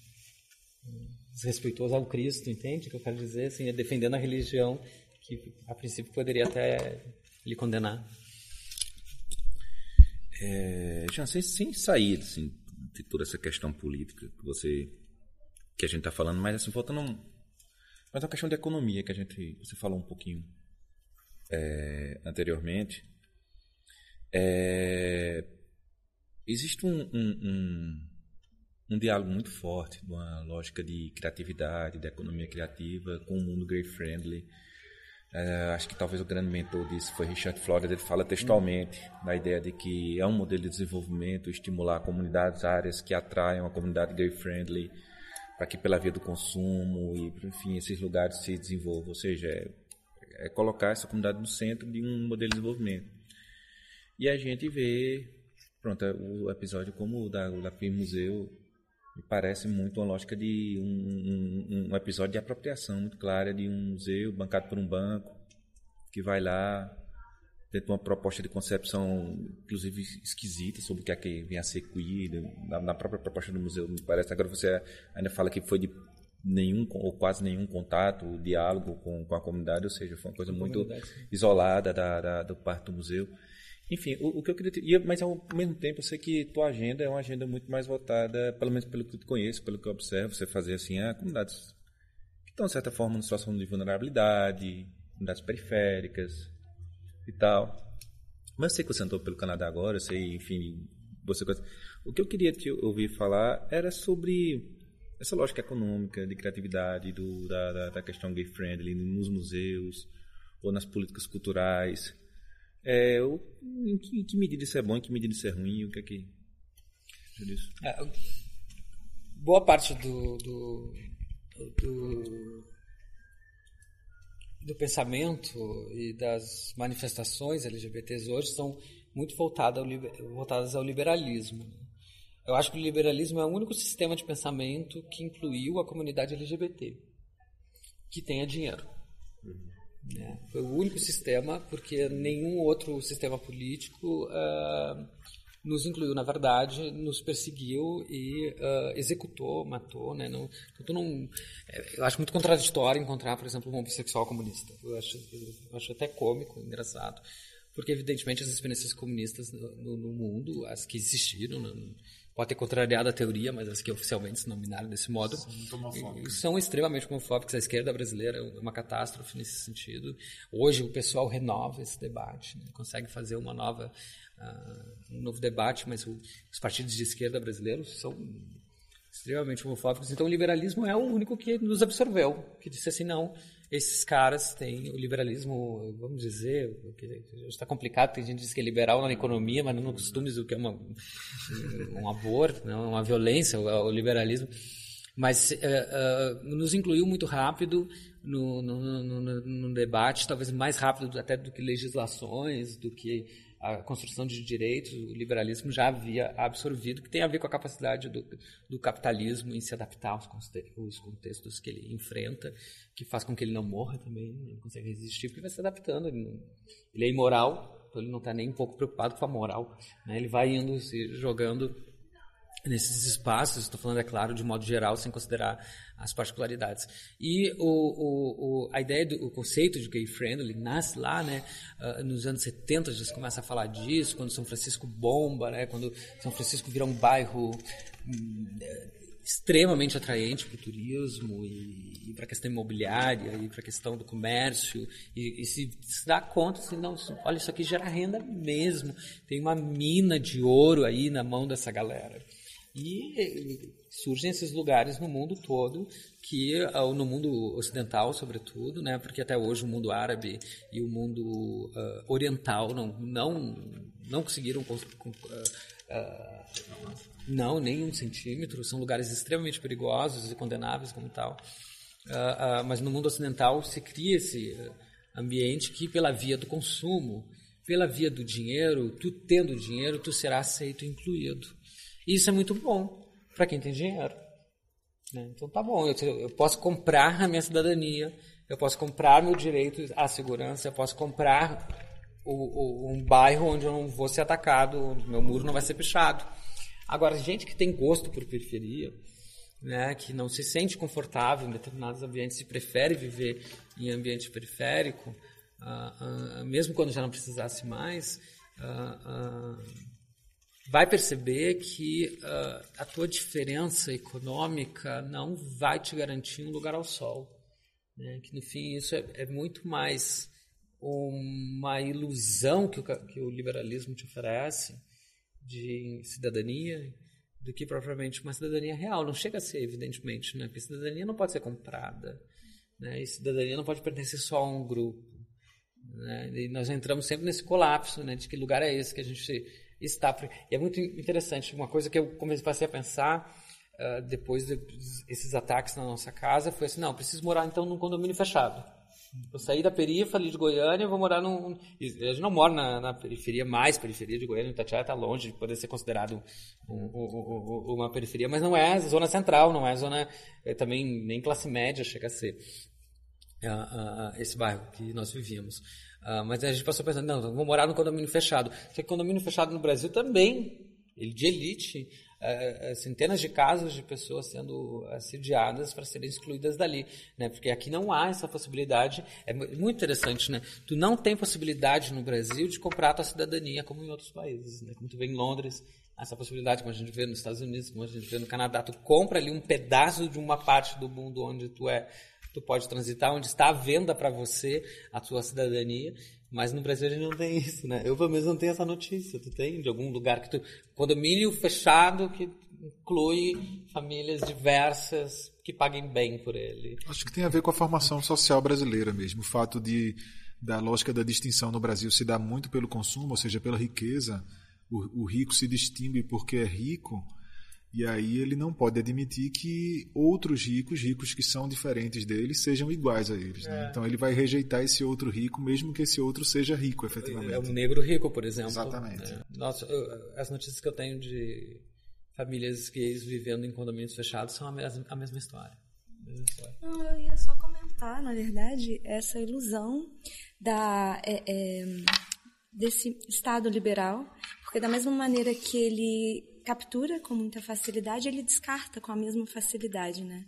Desrespeitoso ao Cristo, entende o que eu quero dizer? Assim, é defendendo a religião que a princípio poderia até lhe condenar. É, já sem, sem sair assim, de toda essa questão política que você que a gente está falando, mas assim faltando um, mas uma questão de economia que a gente você falou um pouquinho é, anteriormente é, existe um, um, um, um, diálogo muito forte, uma lógica de criatividade, de economia criativa com o mundo gay friendly. É, acho que talvez o grande mentor disso foi Richard Flores. Ele fala textualmente na ideia de que é um modelo de desenvolvimento estimular comunidades, áreas que atraiam a comunidade gay friendly para que pela via do consumo e enfim esses lugares se desenvolvam. Ou seja, é, é colocar essa comunidade no centro de um modelo de desenvolvimento. E a gente vê, pronto, o episódio como o da, o Museu me parece muito uma lógica de um, um, um, episódio de apropriação muito clara de um museu bancado por um banco que vai lá dentro de uma proposta de concepção, inclusive esquisita, sobre o que é que vem a ser queer, na, na própria proposta do museu, me parece. Agora você ainda fala que foi de nenhum ou quase nenhum contato, diálogo com, com a comunidade, ou seja, foi uma coisa muito isolada da, da, do parte do museu. Enfim, o, o que eu queria. Te, mas ao mesmo tempo, eu sei que tua agenda é uma agenda muito mais voltada, pelo menos pelo que eu conheço, pelo que eu observo, você fazer assim, a comunidades que estão, de certa forma, em situação de vulnerabilidade, comunidades periféricas e tal. Mas eu sei que você andou pelo Canadá agora, eu sei, enfim, você. O que eu queria te ouvir falar era sobre essa lógica econômica de criatividade do, da, da, da questão gay friendly nos museus ou nas políticas culturais é, o, em, que, em, que, medida isso é bom, em que medida isso é ruim, o que é que. Disso? É, boa parte do, do, do, do, pensamento e das manifestações LGBTs hoje são muito voltadas ao, voltadas ao liberalismo. Né? Eu acho que o liberalismo é o único sistema de pensamento que incluiu a comunidade LGBT, que tenha dinheiro. Uhum. Né? Foi o único sistema, porque nenhum outro sistema político uh, nos incluiu, na verdade, nos perseguiu e uh, executou, matou. Né? Não, então, não, é, eu acho muito contraditório encontrar, por exemplo, um homossexual comunista. Eu acho, eu acho até cômico, engraçado, porque, evidentemente, as experiências comunistas no, no mundo, as que existiram, no, pode ter contrariado a teoria, mas as que oficialmente se nominaram desse modo, são, extremamente homofóbicas. A esquerda brasileira é uma catástrofe nesse sentido. Hoje o pessoal renova esse debate, né? consegue fazer uma nova, uh, um novo debate, mas o, os partidos de esquerda brasileiros são extremamente homofóbicos. Então o liberalismo é o único que nos absorveu, que disse assim, não, esses caras têm o liberalismo, vamos dizer, está complicado, tem gente que diz que é liberal na economia, mas não no costumes o que é uma, um aborto, não, né, uma violência, o, liberalismo. Mas uh, uh, nos incluiu muito rápido no, no, no, no, debate, talvez mais rápido até do que legislações, do que a construção de direitos, o liberalismo já havia absorvido, que tem a ver com a capacidade do, do capitalismo em se adaptar aos, aos contextos que ele enfrenta, que faz com que ele não morra também, ele consegue resistir, porque vai se adaptando. Ele, não, ele é imoral, então ele não está nem um pouco preocupado com a moral. Né? Ele vai indo, se jogando nesses espaços, estou falando, é claro, de modo geral, sem considerar as particularidades. E o, o, o, a ideia do o conceito de gay friendly nasce lá, né, uh, nos anos 70 já se começa a falar disso, quando São Francisco bomba, né, quando São Francisco vira um bairro hum, extremamente atraente para o turismo e, e para a questão imobiliária e para a questão do comércio e, e se, se, dá conta assim, não, olha isso aqui gera renda mesmo tem uma mina de ouro aí na mão dessa galera e surgem esses lugares no mundo todo, que no mundo ocidental, sobretudo, né, porque até hoje o mundo árabe e o mundo uh, oriental não, não, não conseguiram. Uh, uh, não, nem um centímetro. São lugares extremamente perigosos e condenáveis como tal. mas no mundo ocidental se cria esse ambiente que, pela via do consumo, pela via do dinheiro, tu tendo dinheiro, tu será aceito e incluído. E isso é muito bom para quem tem dinheiro. Né? Então tá bom, eu, eu, posso comprar a minha cidadania, eu posso comprar meu direito à segurança, eu posso comprar o, o, um bairro onde eu não vou ser atacado, onde meu muro não vai ser pichado. Agora, gente que tem gosto por periferia, né, que não se sente confortável em determinados ambientes e prefere viver em ambiente periférico, uh, uh, mesmo quando já não precisasse mais, uh, vai perceber que uh, a tua diferença econômica não vai te garantir um lugar ao sol. Né? Que no fim isso é, é muito mais uma ilusão que o, que o, liberalismo te oferece de cidadania do que propriamente uma cidadania real. Não chega a ser, evidentemente, né? porque cidadania não pode ser comprada. Né? E cidadania não pode pertencer só a um grupo. Né? E nós entramos sempre nesse colapso né? de que lugar é esse que a gente está. E é muito interessante. Uma coisa que eu comecei a pensar uh, depois desses ataques na nossa casa foi assim: não, preciso morar então num condomínio fechado. Eu saí da periferia, de Goiânia, vou morar num. A gente não mora na, na periferia, mais periferia de Goiânia, Itatiaia está longe de poder ser considerado um, um, um, uma periferia, mas não é zona central, não é zona. É, também nem classe média chega a ser uh, uh, esse bairro que nós vivíamos. Uh, mas a gente passou pensando, não, vou morar no condomínio fechado. Só que condomínio fechado no Brasil também, ele de elite, uh, centenas de casos de pessoas sendo assediadas para serem excluídas dali, né? Porque aqui não há essa possibilidade. É muito interessante, né? Tu não tem possibilidade no Brasil de comprar a tua cidadania como em outros países, né? Como tu vê em Londres, essa possibilidade, como a gente vê nos Estados Unidos, como a gente vê no Canadá, tu compra ali um pedaço de uma parte do mundo onde tu é, tu pode transitar, onde está à venda para você a tua cidadania. Mas no Brasil a gente não tem [LAUGHS] isso, né? Eu pelo menos não tenho essa notícia. Tu tem de algum lugar que tu condomínio fechado que inclui famílias diversas que paguem bem por ele. Acho que tem a ver com a formação social brasileira mesmo, o fato de da lógica da distinção no Brasil se dá muito pelo consumo, ou seja, pela riqueza o, o rico se distingue porque é rico, e aí ele não pode admitir que outros ricos, ricos que são diferentes dele, sejam iguais a eles. Né? É. Então ele vai rejeitar esse outro rico, mesmo que esse outro seja rico, efetivamente. É um negro rico, por exemplo. Exatamente. É. Nossa, eu, as notícias que eu tenho de famílias gays vivendo em condomínios fechados são a mesma, a mesma história. Não, eu ia só comentar, na verdade, essa ilusão da, é, é, desse Estado liberal porque da mesma maneira que ele captura com muita facilidade, ele descarta com a mesma facilidade, né?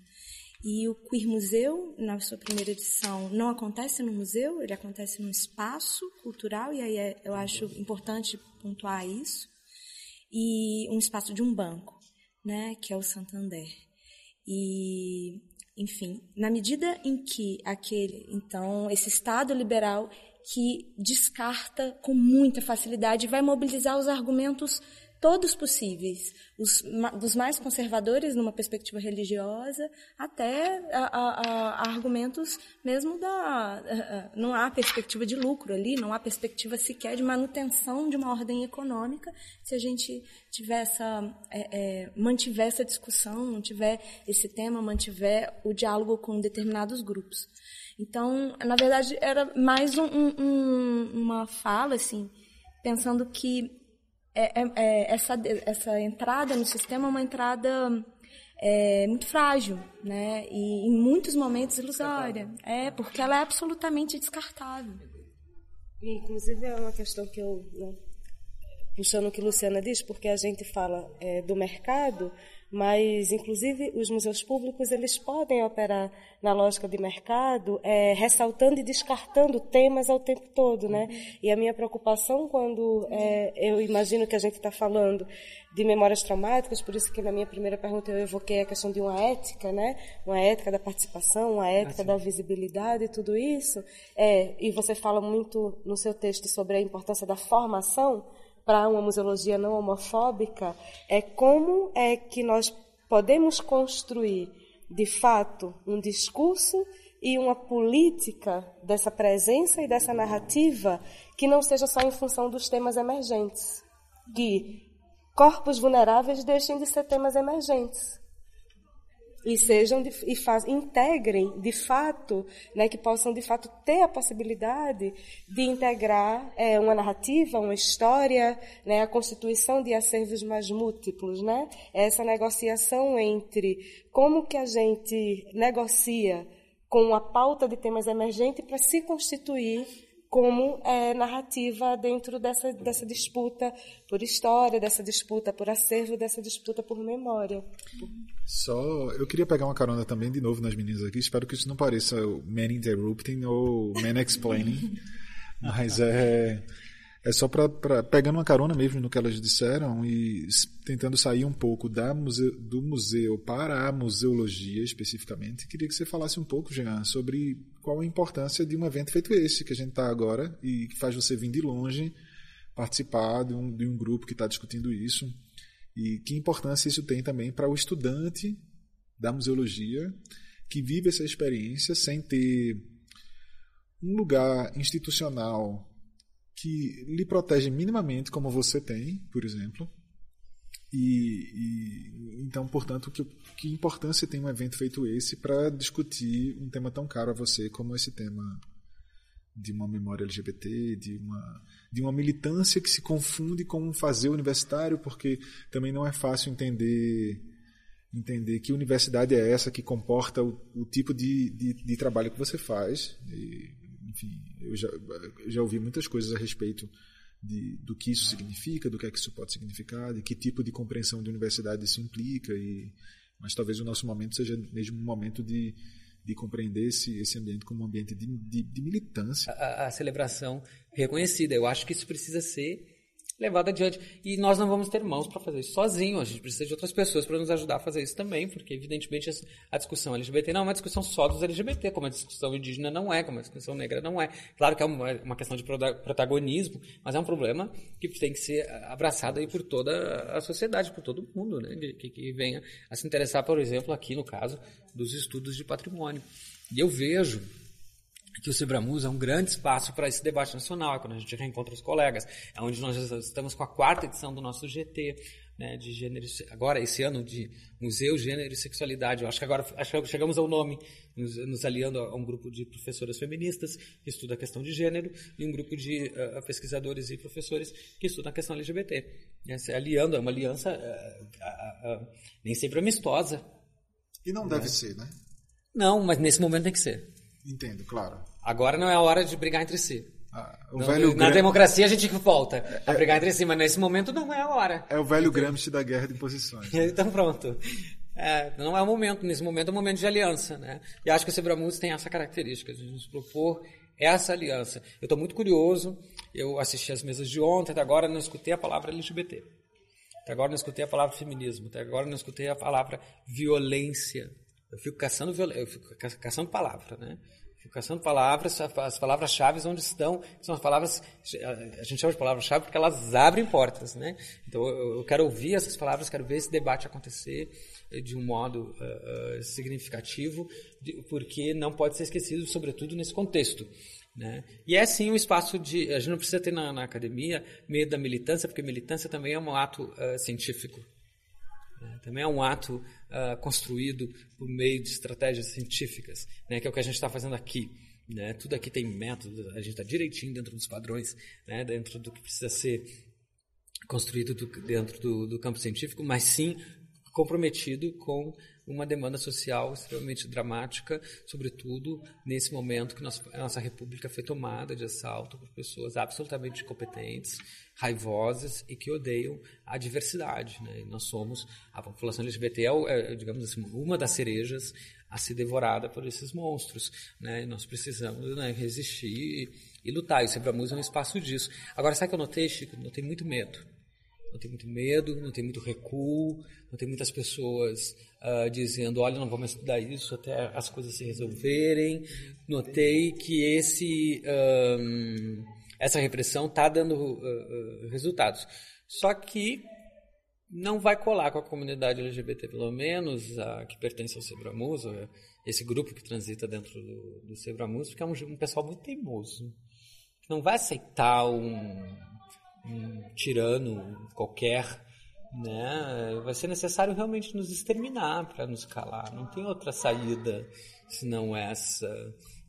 E o Queer Museu, na sua primeira edição, não acontece no museu, ele acontece num espaço cultural, e aí é, eu acho importante pontuar isso, e um espaço de um banco, né, que é o Santander. E, enfim, na medida em que aquele, então, esse Estado liberal que descarta com muita facilidade vai mobilizar os argumentos todos possíveis, os, dos mais conservadores numa perspectiva religiosa, até a, a, a argumentos mesmo da não há perspectiva de lucro ali, não há perspectiva sequer de manutenção de uma ordem econômica se a gente tiver essa é, é, mantiver essa discussão, não tiver esse tema, mantiver o diálogo com determinados grupos. Então, na verdade, era mais um, um, uma fala, assim, pensando que é, é, é, essa, essa entrada no sistema é uma entrada é, muito frágil, né? E em muitos momentos ilusória. É, porque ela é absolutamente descartável. Inclusive é uma questão que eu, né, puxando o que Luciana diz, porque a gente fala é, do mercado, mas inclusive os museus públicos eles podem operar na lógica de mercado, é, ressaltando e descartando temas ao tempo todo, né? E a minha preocupação quando é, eu imagino que a gente está falando de memórias traumáticas, por isso que na minha primeira pergunta eu evoquei a questão de uma ética, né? Uma ética da participação, uma ética ah, da visibilidade e tudo isso. É, e você fala muito no seu texto sobre a importância da formação para uma museologia não homofóbica é como é que nós podemos construir, de fato, um discurso e uma política dessa presença e dessa narrativa que não seja só em função dos temas emergentes. Que corpos vulneráveis deixem de ser temas emergentes e sejam de, e faz, integrem de fato, né, que possam de fato ter a possibilidade de integrar é, uma narrativa, uma história, né, a constituição de acervos mais múltiplos, né, essa negociação entre como que a gente negocia com a pauta de temas emergentes para se constituir como é, narrativa dentro dessa, dessa disputa por história, dessa disputa por acervo, dessa disputa por memória. Só, eu queria pegar uma carona também de novo nas meninas aqui. Espero que isso não pareça o Man Interrupting ou Man Explaining, [LAUGHS] mas é é só para pegando uma carona mesmo no que elas disseram e tentando sair um pouco da do museu para a museologia especificamente. Queria que você falasse um pouco, Jean, sobre qual a importância de um evento feito esse que a gente está agora e que faz você vir de longe participar de um, de um grupo que está discutindo isso e que importância isso tem também para o estudante da museologia que vive essa experiência sem ter um lugar institucional que lhe protege minimamente, como você tem, por exemplo. E, e então, portanto, que, que importância tem um evento feito esse para discutir um tema tão caro a você como esse tema de uma memória LGBT, de uma, de uma militância que se confunde com um fazer universitário, porque também não é fácil entender entender que universidade é essa que comporta o, o tipo de, de, de, trabalho que você faz. E enfim, eu já, já ouvi muitas coisas a respeito de, do que isso significa, do que é que isso pode significar, de que tipo de compreensão de universidade isso implica, e, mas talvez o nosso momento seja mesmo um momento de, de compreender esse, esse ambiente como um ambiente de, de, de militância. A, a, celebração reconhecida. Eu acho que isso precisa ser levado adiante. E nós não vamos ter mãos para fazer isso sozinho. A gente precisa de outras pessoas para nos ajudar a fazer isso também, porque, evidentemente, a discussão LGBT não é uma discussão só dos LGBT, como a discussão indígena não é, como a discussão negra não é. Claro que é uma, questão de protagonismo, mas é um problema que tem que ser abraçado aí por toda a sociedade, por todo mundo, né? Que, que venha a se interessar, por exemplo, aqui no caso dos estudos de patrimônio. E eu vejo que o Cibramus é um grande espaço para esse debate nacional, é quando a gente reencontra os colegas, é onde nós estamos com a quarta edição do nosso GT, né, de gênero, agora esse ano de Museu, Gênero e Sexualidade. Eu acho que agora acho que chegamos ao nome, nos, nos aliando a, um grupo de professoras feministas que estuda a questão de gênero e um grupo de uh, pesquisadores e professores que estudam a questão LGBT. Se aliando, é uma aliança uh, uh, nem sempre amistosa. E não deve né? ser, né? Não, mas nesse momento tem que ser. Entendo, claro. Agora não é a hora de brigar entre si. Ah, não, na Gram... democracia a gente volta a brigar entre si, mas nesse momento não é a hora. É o velho Gramsci da guerra de posições. [LAUGHS] então pronto. É, não é o momento, nesse momento é o momento de aliança. Né? E acho que o Sebramus tem essa característica de nos propor essa aliança. Eu estou muito curioso, eu assisti as mesas de ontem, até agora não escutei a palavra LGBT. Até agora não escutei a palavra feminismo, até agora não escutei a palavra violência eu fico caçando, eu fico caçando palavra, né? Fico caçando palavras, as palavras-chave onde estão, são as palavras, a gente chama de palavras-chave porque elas abrem portas, né? Então eu quero ouvir essas palavras, quero ver esse debate acontecer de um modo uh, significativo, porque não pode ser esquecido, sobretudo nesse contexto. Né? E é sim um espaço de. A gente não precisa ter na, na academia medo da militância, porque militância também é um ato uh, científico. Né? Também é um ato uh, construído por meio de estratégias científicas, né? que é o que a gente está fazendo aqui. Né? Tudo aqui tem método, a gente está direitinho dentro dos padrões, né? dentro do que precisa ser construído do, dentro do, do campo científico, mas sim comprometido com uma demanda social extremamente dramática, sobretudo nesse momento que a nossa república foi tomada de assalto por pessoas absolutamente incompetentes, raivosas e que odeiam a diversidade. Né? E nós somos, a população LGBT é, é, digamos assim, uma das cerejas a ser devorada por esses monstros. Né? E nós precisamos né, resistir e, e lutar. E o Sebramus é um espaço disso. Agora, sabe o que eu notei, Chico? Notei muito medo não tem muito medo, não tem muito recuo, não tem muitas pessoas uh, dizendo, olha, não vamos estudar isso até as coisas se resolverem. Notei que esse, um, essa repressão está dando uh, resultados. Só que não vai colar com a comunidade LGBT, pelo menos a que pertence ao Sebramus, esse grupo que transita dentro do, Sebramus, porque é um, um pessoal muito teimoso, não vai aceitar um um tirano qualquer, né? Vai ser necessário realmente nos exterminar para nos calar. Não tem outra saída senão essa.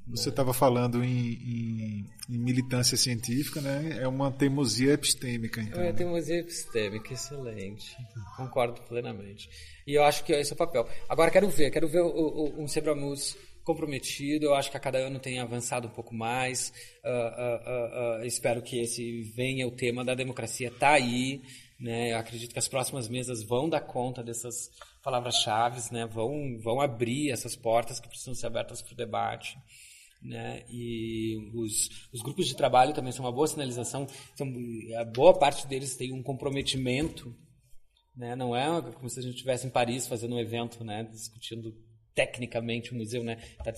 Você estava falando em, em, em, militância científica, né? É uma teimosia epistêmica, então. É uma teimosia epistêmica, excelente. Concordo plenamente. E eu acho que esse é o papel. Agora quero ver, quero ver o, o, um Sebramus comprometido. Eu acho que a cada ano tem avançado um pouco mais. Uh, uh, uh, espero que esse venha o tema da democracia está aí. Né? Eu acredito que as próximas mesas vão dar conta dessas palavras-chave, né? vão, vão abrir essas portas que precisam ser abertas para o debate. Né? E os, os, grupos de trabalho também são uma boa sinalização. São, a boa parte deles tem um comprometimento. Né? Não é como se a gente estivesse em Paris fazendo um evento, né? discutindo tecnicamente o museu, né? Está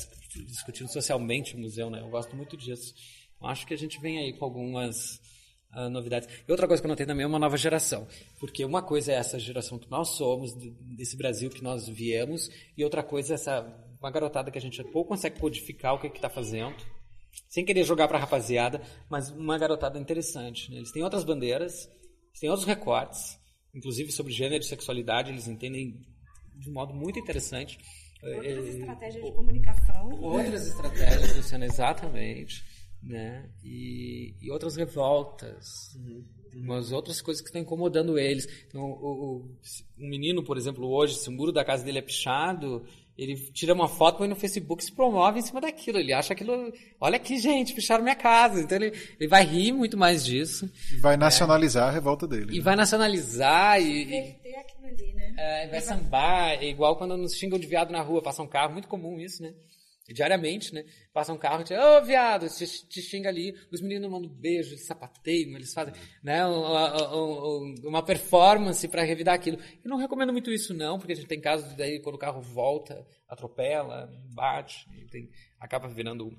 discutindo socialmente o museu, né? Eu gosto muito disso. Então, acho que a gente vem aí com algumas uh, novidades. E outra coisa que eu notei também é uma nova geração, porque uma coisa é essa geração que nós somos, desse Brasil que nós viemos, e outra coisa é essa uma garotada que a gente pouco consegue codificar o que está fazendo, sem querer jogar para a rapaziada, mas uma garotada interessante. Né? Eles têm outras bandeiras, têm outros recortes, inclusive sobre gênero e sexualidade, eles entendem de um modo muito interessante. Outras é, estratégias de comunicação. Outras estratégias, Luciana, exatamente. Né? E, e outras revoltas. Uhum. Umas outras coisas que estão incomodando eles. Então, o, o, um menino, por exemplo, hoje, se o muro da casa dele é pichado, Ele tira uma foto, põe no Facebook e se promove em cima daquilo. Ele acha aquilo. Olha aqui, gente, fecharam minha casa. Então ele, ele vai rir muito mais disso. Vai nacionalizar é. a revolta dele. E né? vai nacionalizar e. Inverter né? É, vai sambar. É igual quando nos xingam de viado na rua, passa um carro, muito comum isso, né? diariamente, né? Passa um carro e diz, ô oh, viado, te, te, xinga ali, os meninos mandam beijo, sapateiam, eles fazem né, uma, uma performance para revidar aquilo. Eu não recomendo muito isso não, porque a gente tem casos daí quando o carro volta, atropela, bate, tem, acaba virando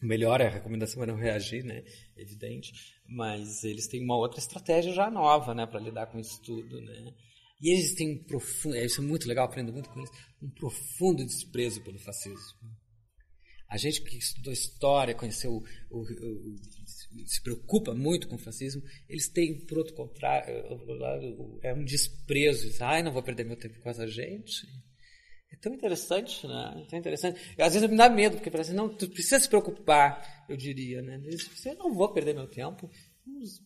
melhor, a recomendação é não reagir, né? Evidente, mas eles têm uma outra estratégia já nova, né, para lidar com isso tudo, né? E eles têm um profundo, é, isso é muito legal, aprendo muito com eles, um profundo desprezo pelo fascismo. A gente que estudou história, conheceu, o, o, o, se preocupa muito com o fascismo, eles têm, por outro contrário, lado, é um desprezo. Ai, não vou perder meu tempo com essa gente. É tão interessante, né? É tão interessante. Às vezes me dá medo, porque parece, não, tu precisa se preocupar, eu diria, né? Eu não vou perder meu tempo. Uns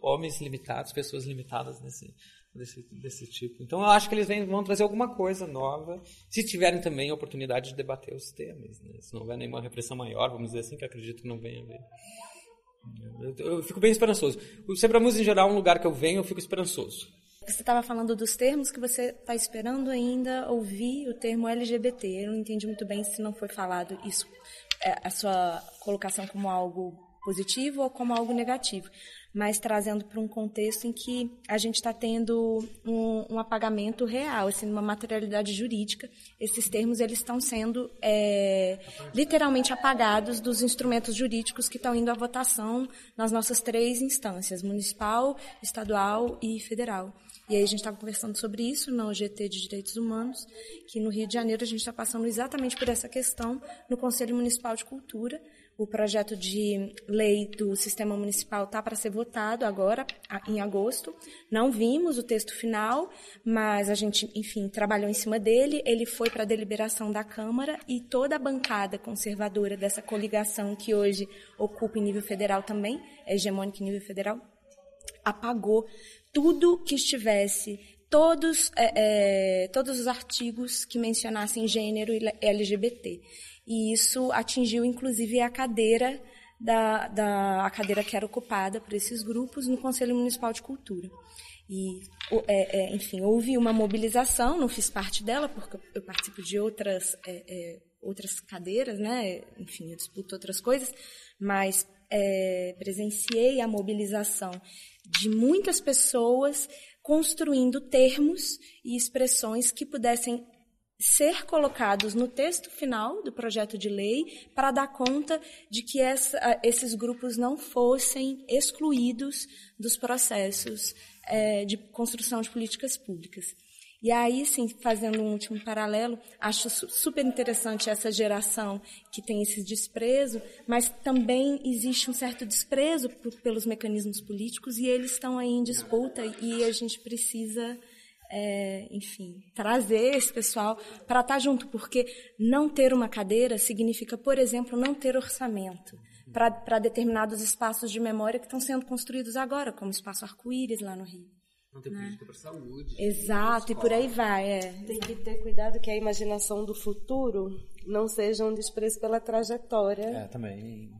homens limitados, pessoas limitadas nesse, desse, desse tipo. Então eu acho que eles vêm, vão trazer alguma coisa nova, se tiverem também a oportunidade de debater os temas. Né? Se não houver nenhuma repressão maior, vamos dizer assim, que acredito que não venha a ver. Eu, eu fico bem esperançoso. O Sebramus, em geral, é um lugar que eu venho, eu fico esperançoso. Você estava falando dos termos que você está esperando ainda ouvir o termo LGBT. Eu não entendi muito bem se não foi falado isso, é, a sua colocação como algo positivo ou como algo negativo mas trazendo para um contexto em que a gente está tendo um, um, apagamento real, assim, uma materialidade jurídica. Esses termos eles estão sendo é, literalmente apagados dos instrumentos jurídicos que estão indo à votação nas nossas três instâncias, municipal, estadual e federal. E aí a gente estava conversando sobre isso no GT de Direitos Humanos, que no Rio de Janeiro a gente está passando exatamente por essa questão no Conselho Municipal de Cultura, o projeto de lei do sistema municipal está para ser votado agora, em agosto. Não vimos o texto final, mas a gente, enfim, trabalhou em cima dele. Ele foi para a deliberação da Câmara e toda a bancada conservadora dessa coligação que hoje ocupa em nível federal também, é hegemônica em nível federal, apagou tudo que estivesse todos, é, é, todos os artigos que mencionassem gênero e LGBT e isso atingiu inclusive a cadeira da, da a cadeira que era ocupada por esses grupos no Conselho Municipal de Cultura. E, é, é, enfim, houve uma mobilização, não fiz parte dela, porque eu participo de outras, é, é outras cadeiras, né? enfim, eu disputo outras coisas, mas é, presenciei a mobilização de muitas pessoas construindo termos e expressões que pudessem ser colocados no texto final do projeto de lei para dar conta de que essa, esses grupos não fossem excluídos dos processos é, de construção de políticas públicas. E aí, sim, fazendo um último paralelo, acho super interessante essa geração que tem esse desprezo, mas também existe um certo desprezo pelos mecanismos políticos e eles estão aí em disputa e a gente precisa é, enfim, trazer esse pessoal para estar tá junto, porque não ter uma cadeira significa, por exemplo, não ter orçamento para determinados espaços de memória que estão sendo construídos agora, como o espaço arco-íris lá no Rio. Não tem né? política para saúde. Exato, e por aí vai. É. Tem que ter cuidado que a imaginação do futuro não seja um desprezo pela trajetória. É, também.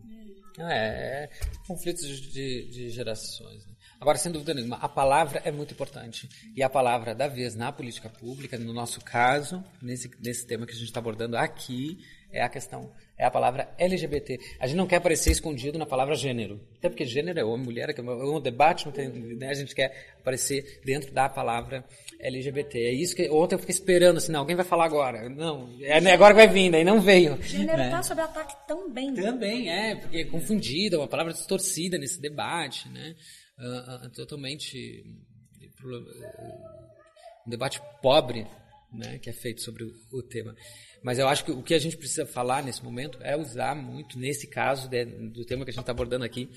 É, é conflitos de, de gerações. Né? Agora, sem dúvida nenhuma, a palavra é muito importante. E a palavra da vez na política pública, no nosso caso, nesse, nesse tema que a gente está abordando aqui, é a questão, é a palavra LGBT. A gente não quer aparecer escondido na palavra gênero. Até porque gênero é homem, mulher, é um debate, não tem, né? a gente quer aparecer dentro da palavra LGBT. É isso que ontem eu fiquei esperando, assim, não, alguém vai falar agora. Não, é agora vai vir, daí não veio. Gênero está né? sob ataque também. Também, é, porque é confundida, é uma palavra distorcida nesse debate, né? Uh, uh, totalmente um debate pobre né, que é feito sobre o, o, tema. Mas eu acho que o que a gente precisa falar nesse momento é usar muito, nesse caso de, do tema que a gente está abordando aqui,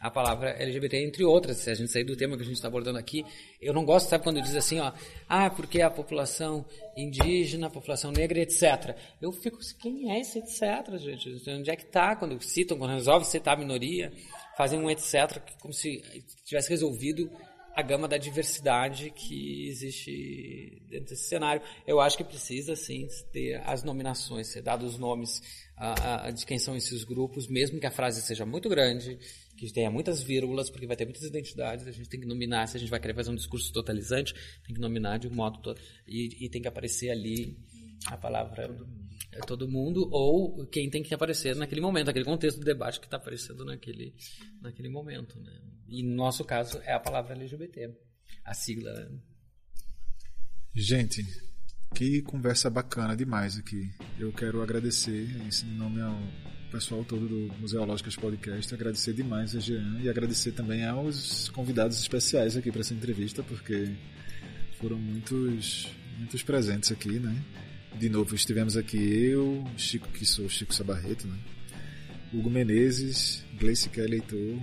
a palavra LGBT, entre outras. Se a gente sair do tema que a gente está abordando aqui, eu não gosto, sabe, quando diz assim, ó, ah, porque a população indígena, a população negra, etc. Eu fico, quem é esse etc, gente? Onde é que está quando citam, quando resolve citar a minoria? fazem um etc, como se tivesse resolvido a gama da diversidade que existe dentro desse cenário. Eu acho que precisa, sim, ter as nominações, ser dados os nomes uh, uh, de quem são esses grupos, mesmo que a frase seja muito grande, que tenha muitas vírgulas, porque vai ter muitas identidades, a gente tem que nominar, se a gente vai querer fazer um discurso totalizante, tem que nominar de um modo... E, e tem que aparecer ali a palavra é todo mundo ou quem tem que aparecer naquele momento, naquele contexto do debate que está aparecendo naquele, naquele momento. Né? E no nosso caso é a palavra LGBT, a sigla. Gente, que conversa bacana demais aqui. Eu quero agradecer, em nome ao pessoal todo do Museológicas Podcast, agradecer demais a Jean e agradecer também aos convidados especiais aqui para essa entrevista, porque foram muitos, muitos presentes aqui, né? De novo, estivemos aqui eu, Chico, que sou Chico Sabarreto, né? Hugo Menezes, Gleice Kelly Heitor,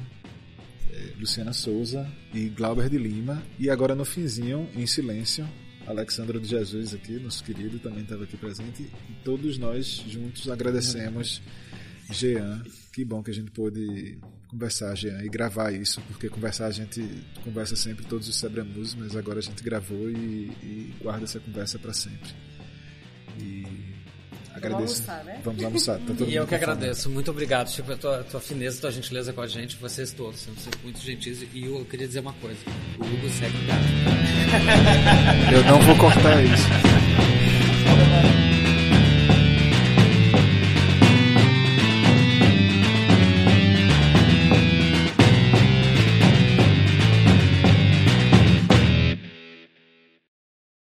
é, Luciana Souza e Glauber de Lima. E agora no finzinho, em silêncio, Alexandra de Jesus aqui, nosso querido, também estava aqui presente. E todos nós juntos agradecemos Jean. Que bom que a gente pôde conversar, Jean, e gravar isso, porque conversar a gente conversa sempre todos os Sebramus, mas agora a gente gravou e, e guarda essa conversa para sempre. Agradeço. Vamos almoçar, né? Vamos almoçar. Tá [LAUGHS] e eu que agradeço. Muito obrigado, Chico, a tua, tua fineza, tua gentileza com a gente, vocês todos. São muito gentis. E eu queria dizer uma coisa: o Hugo segue gato. eu não vou cortar isso. [LAUGHS]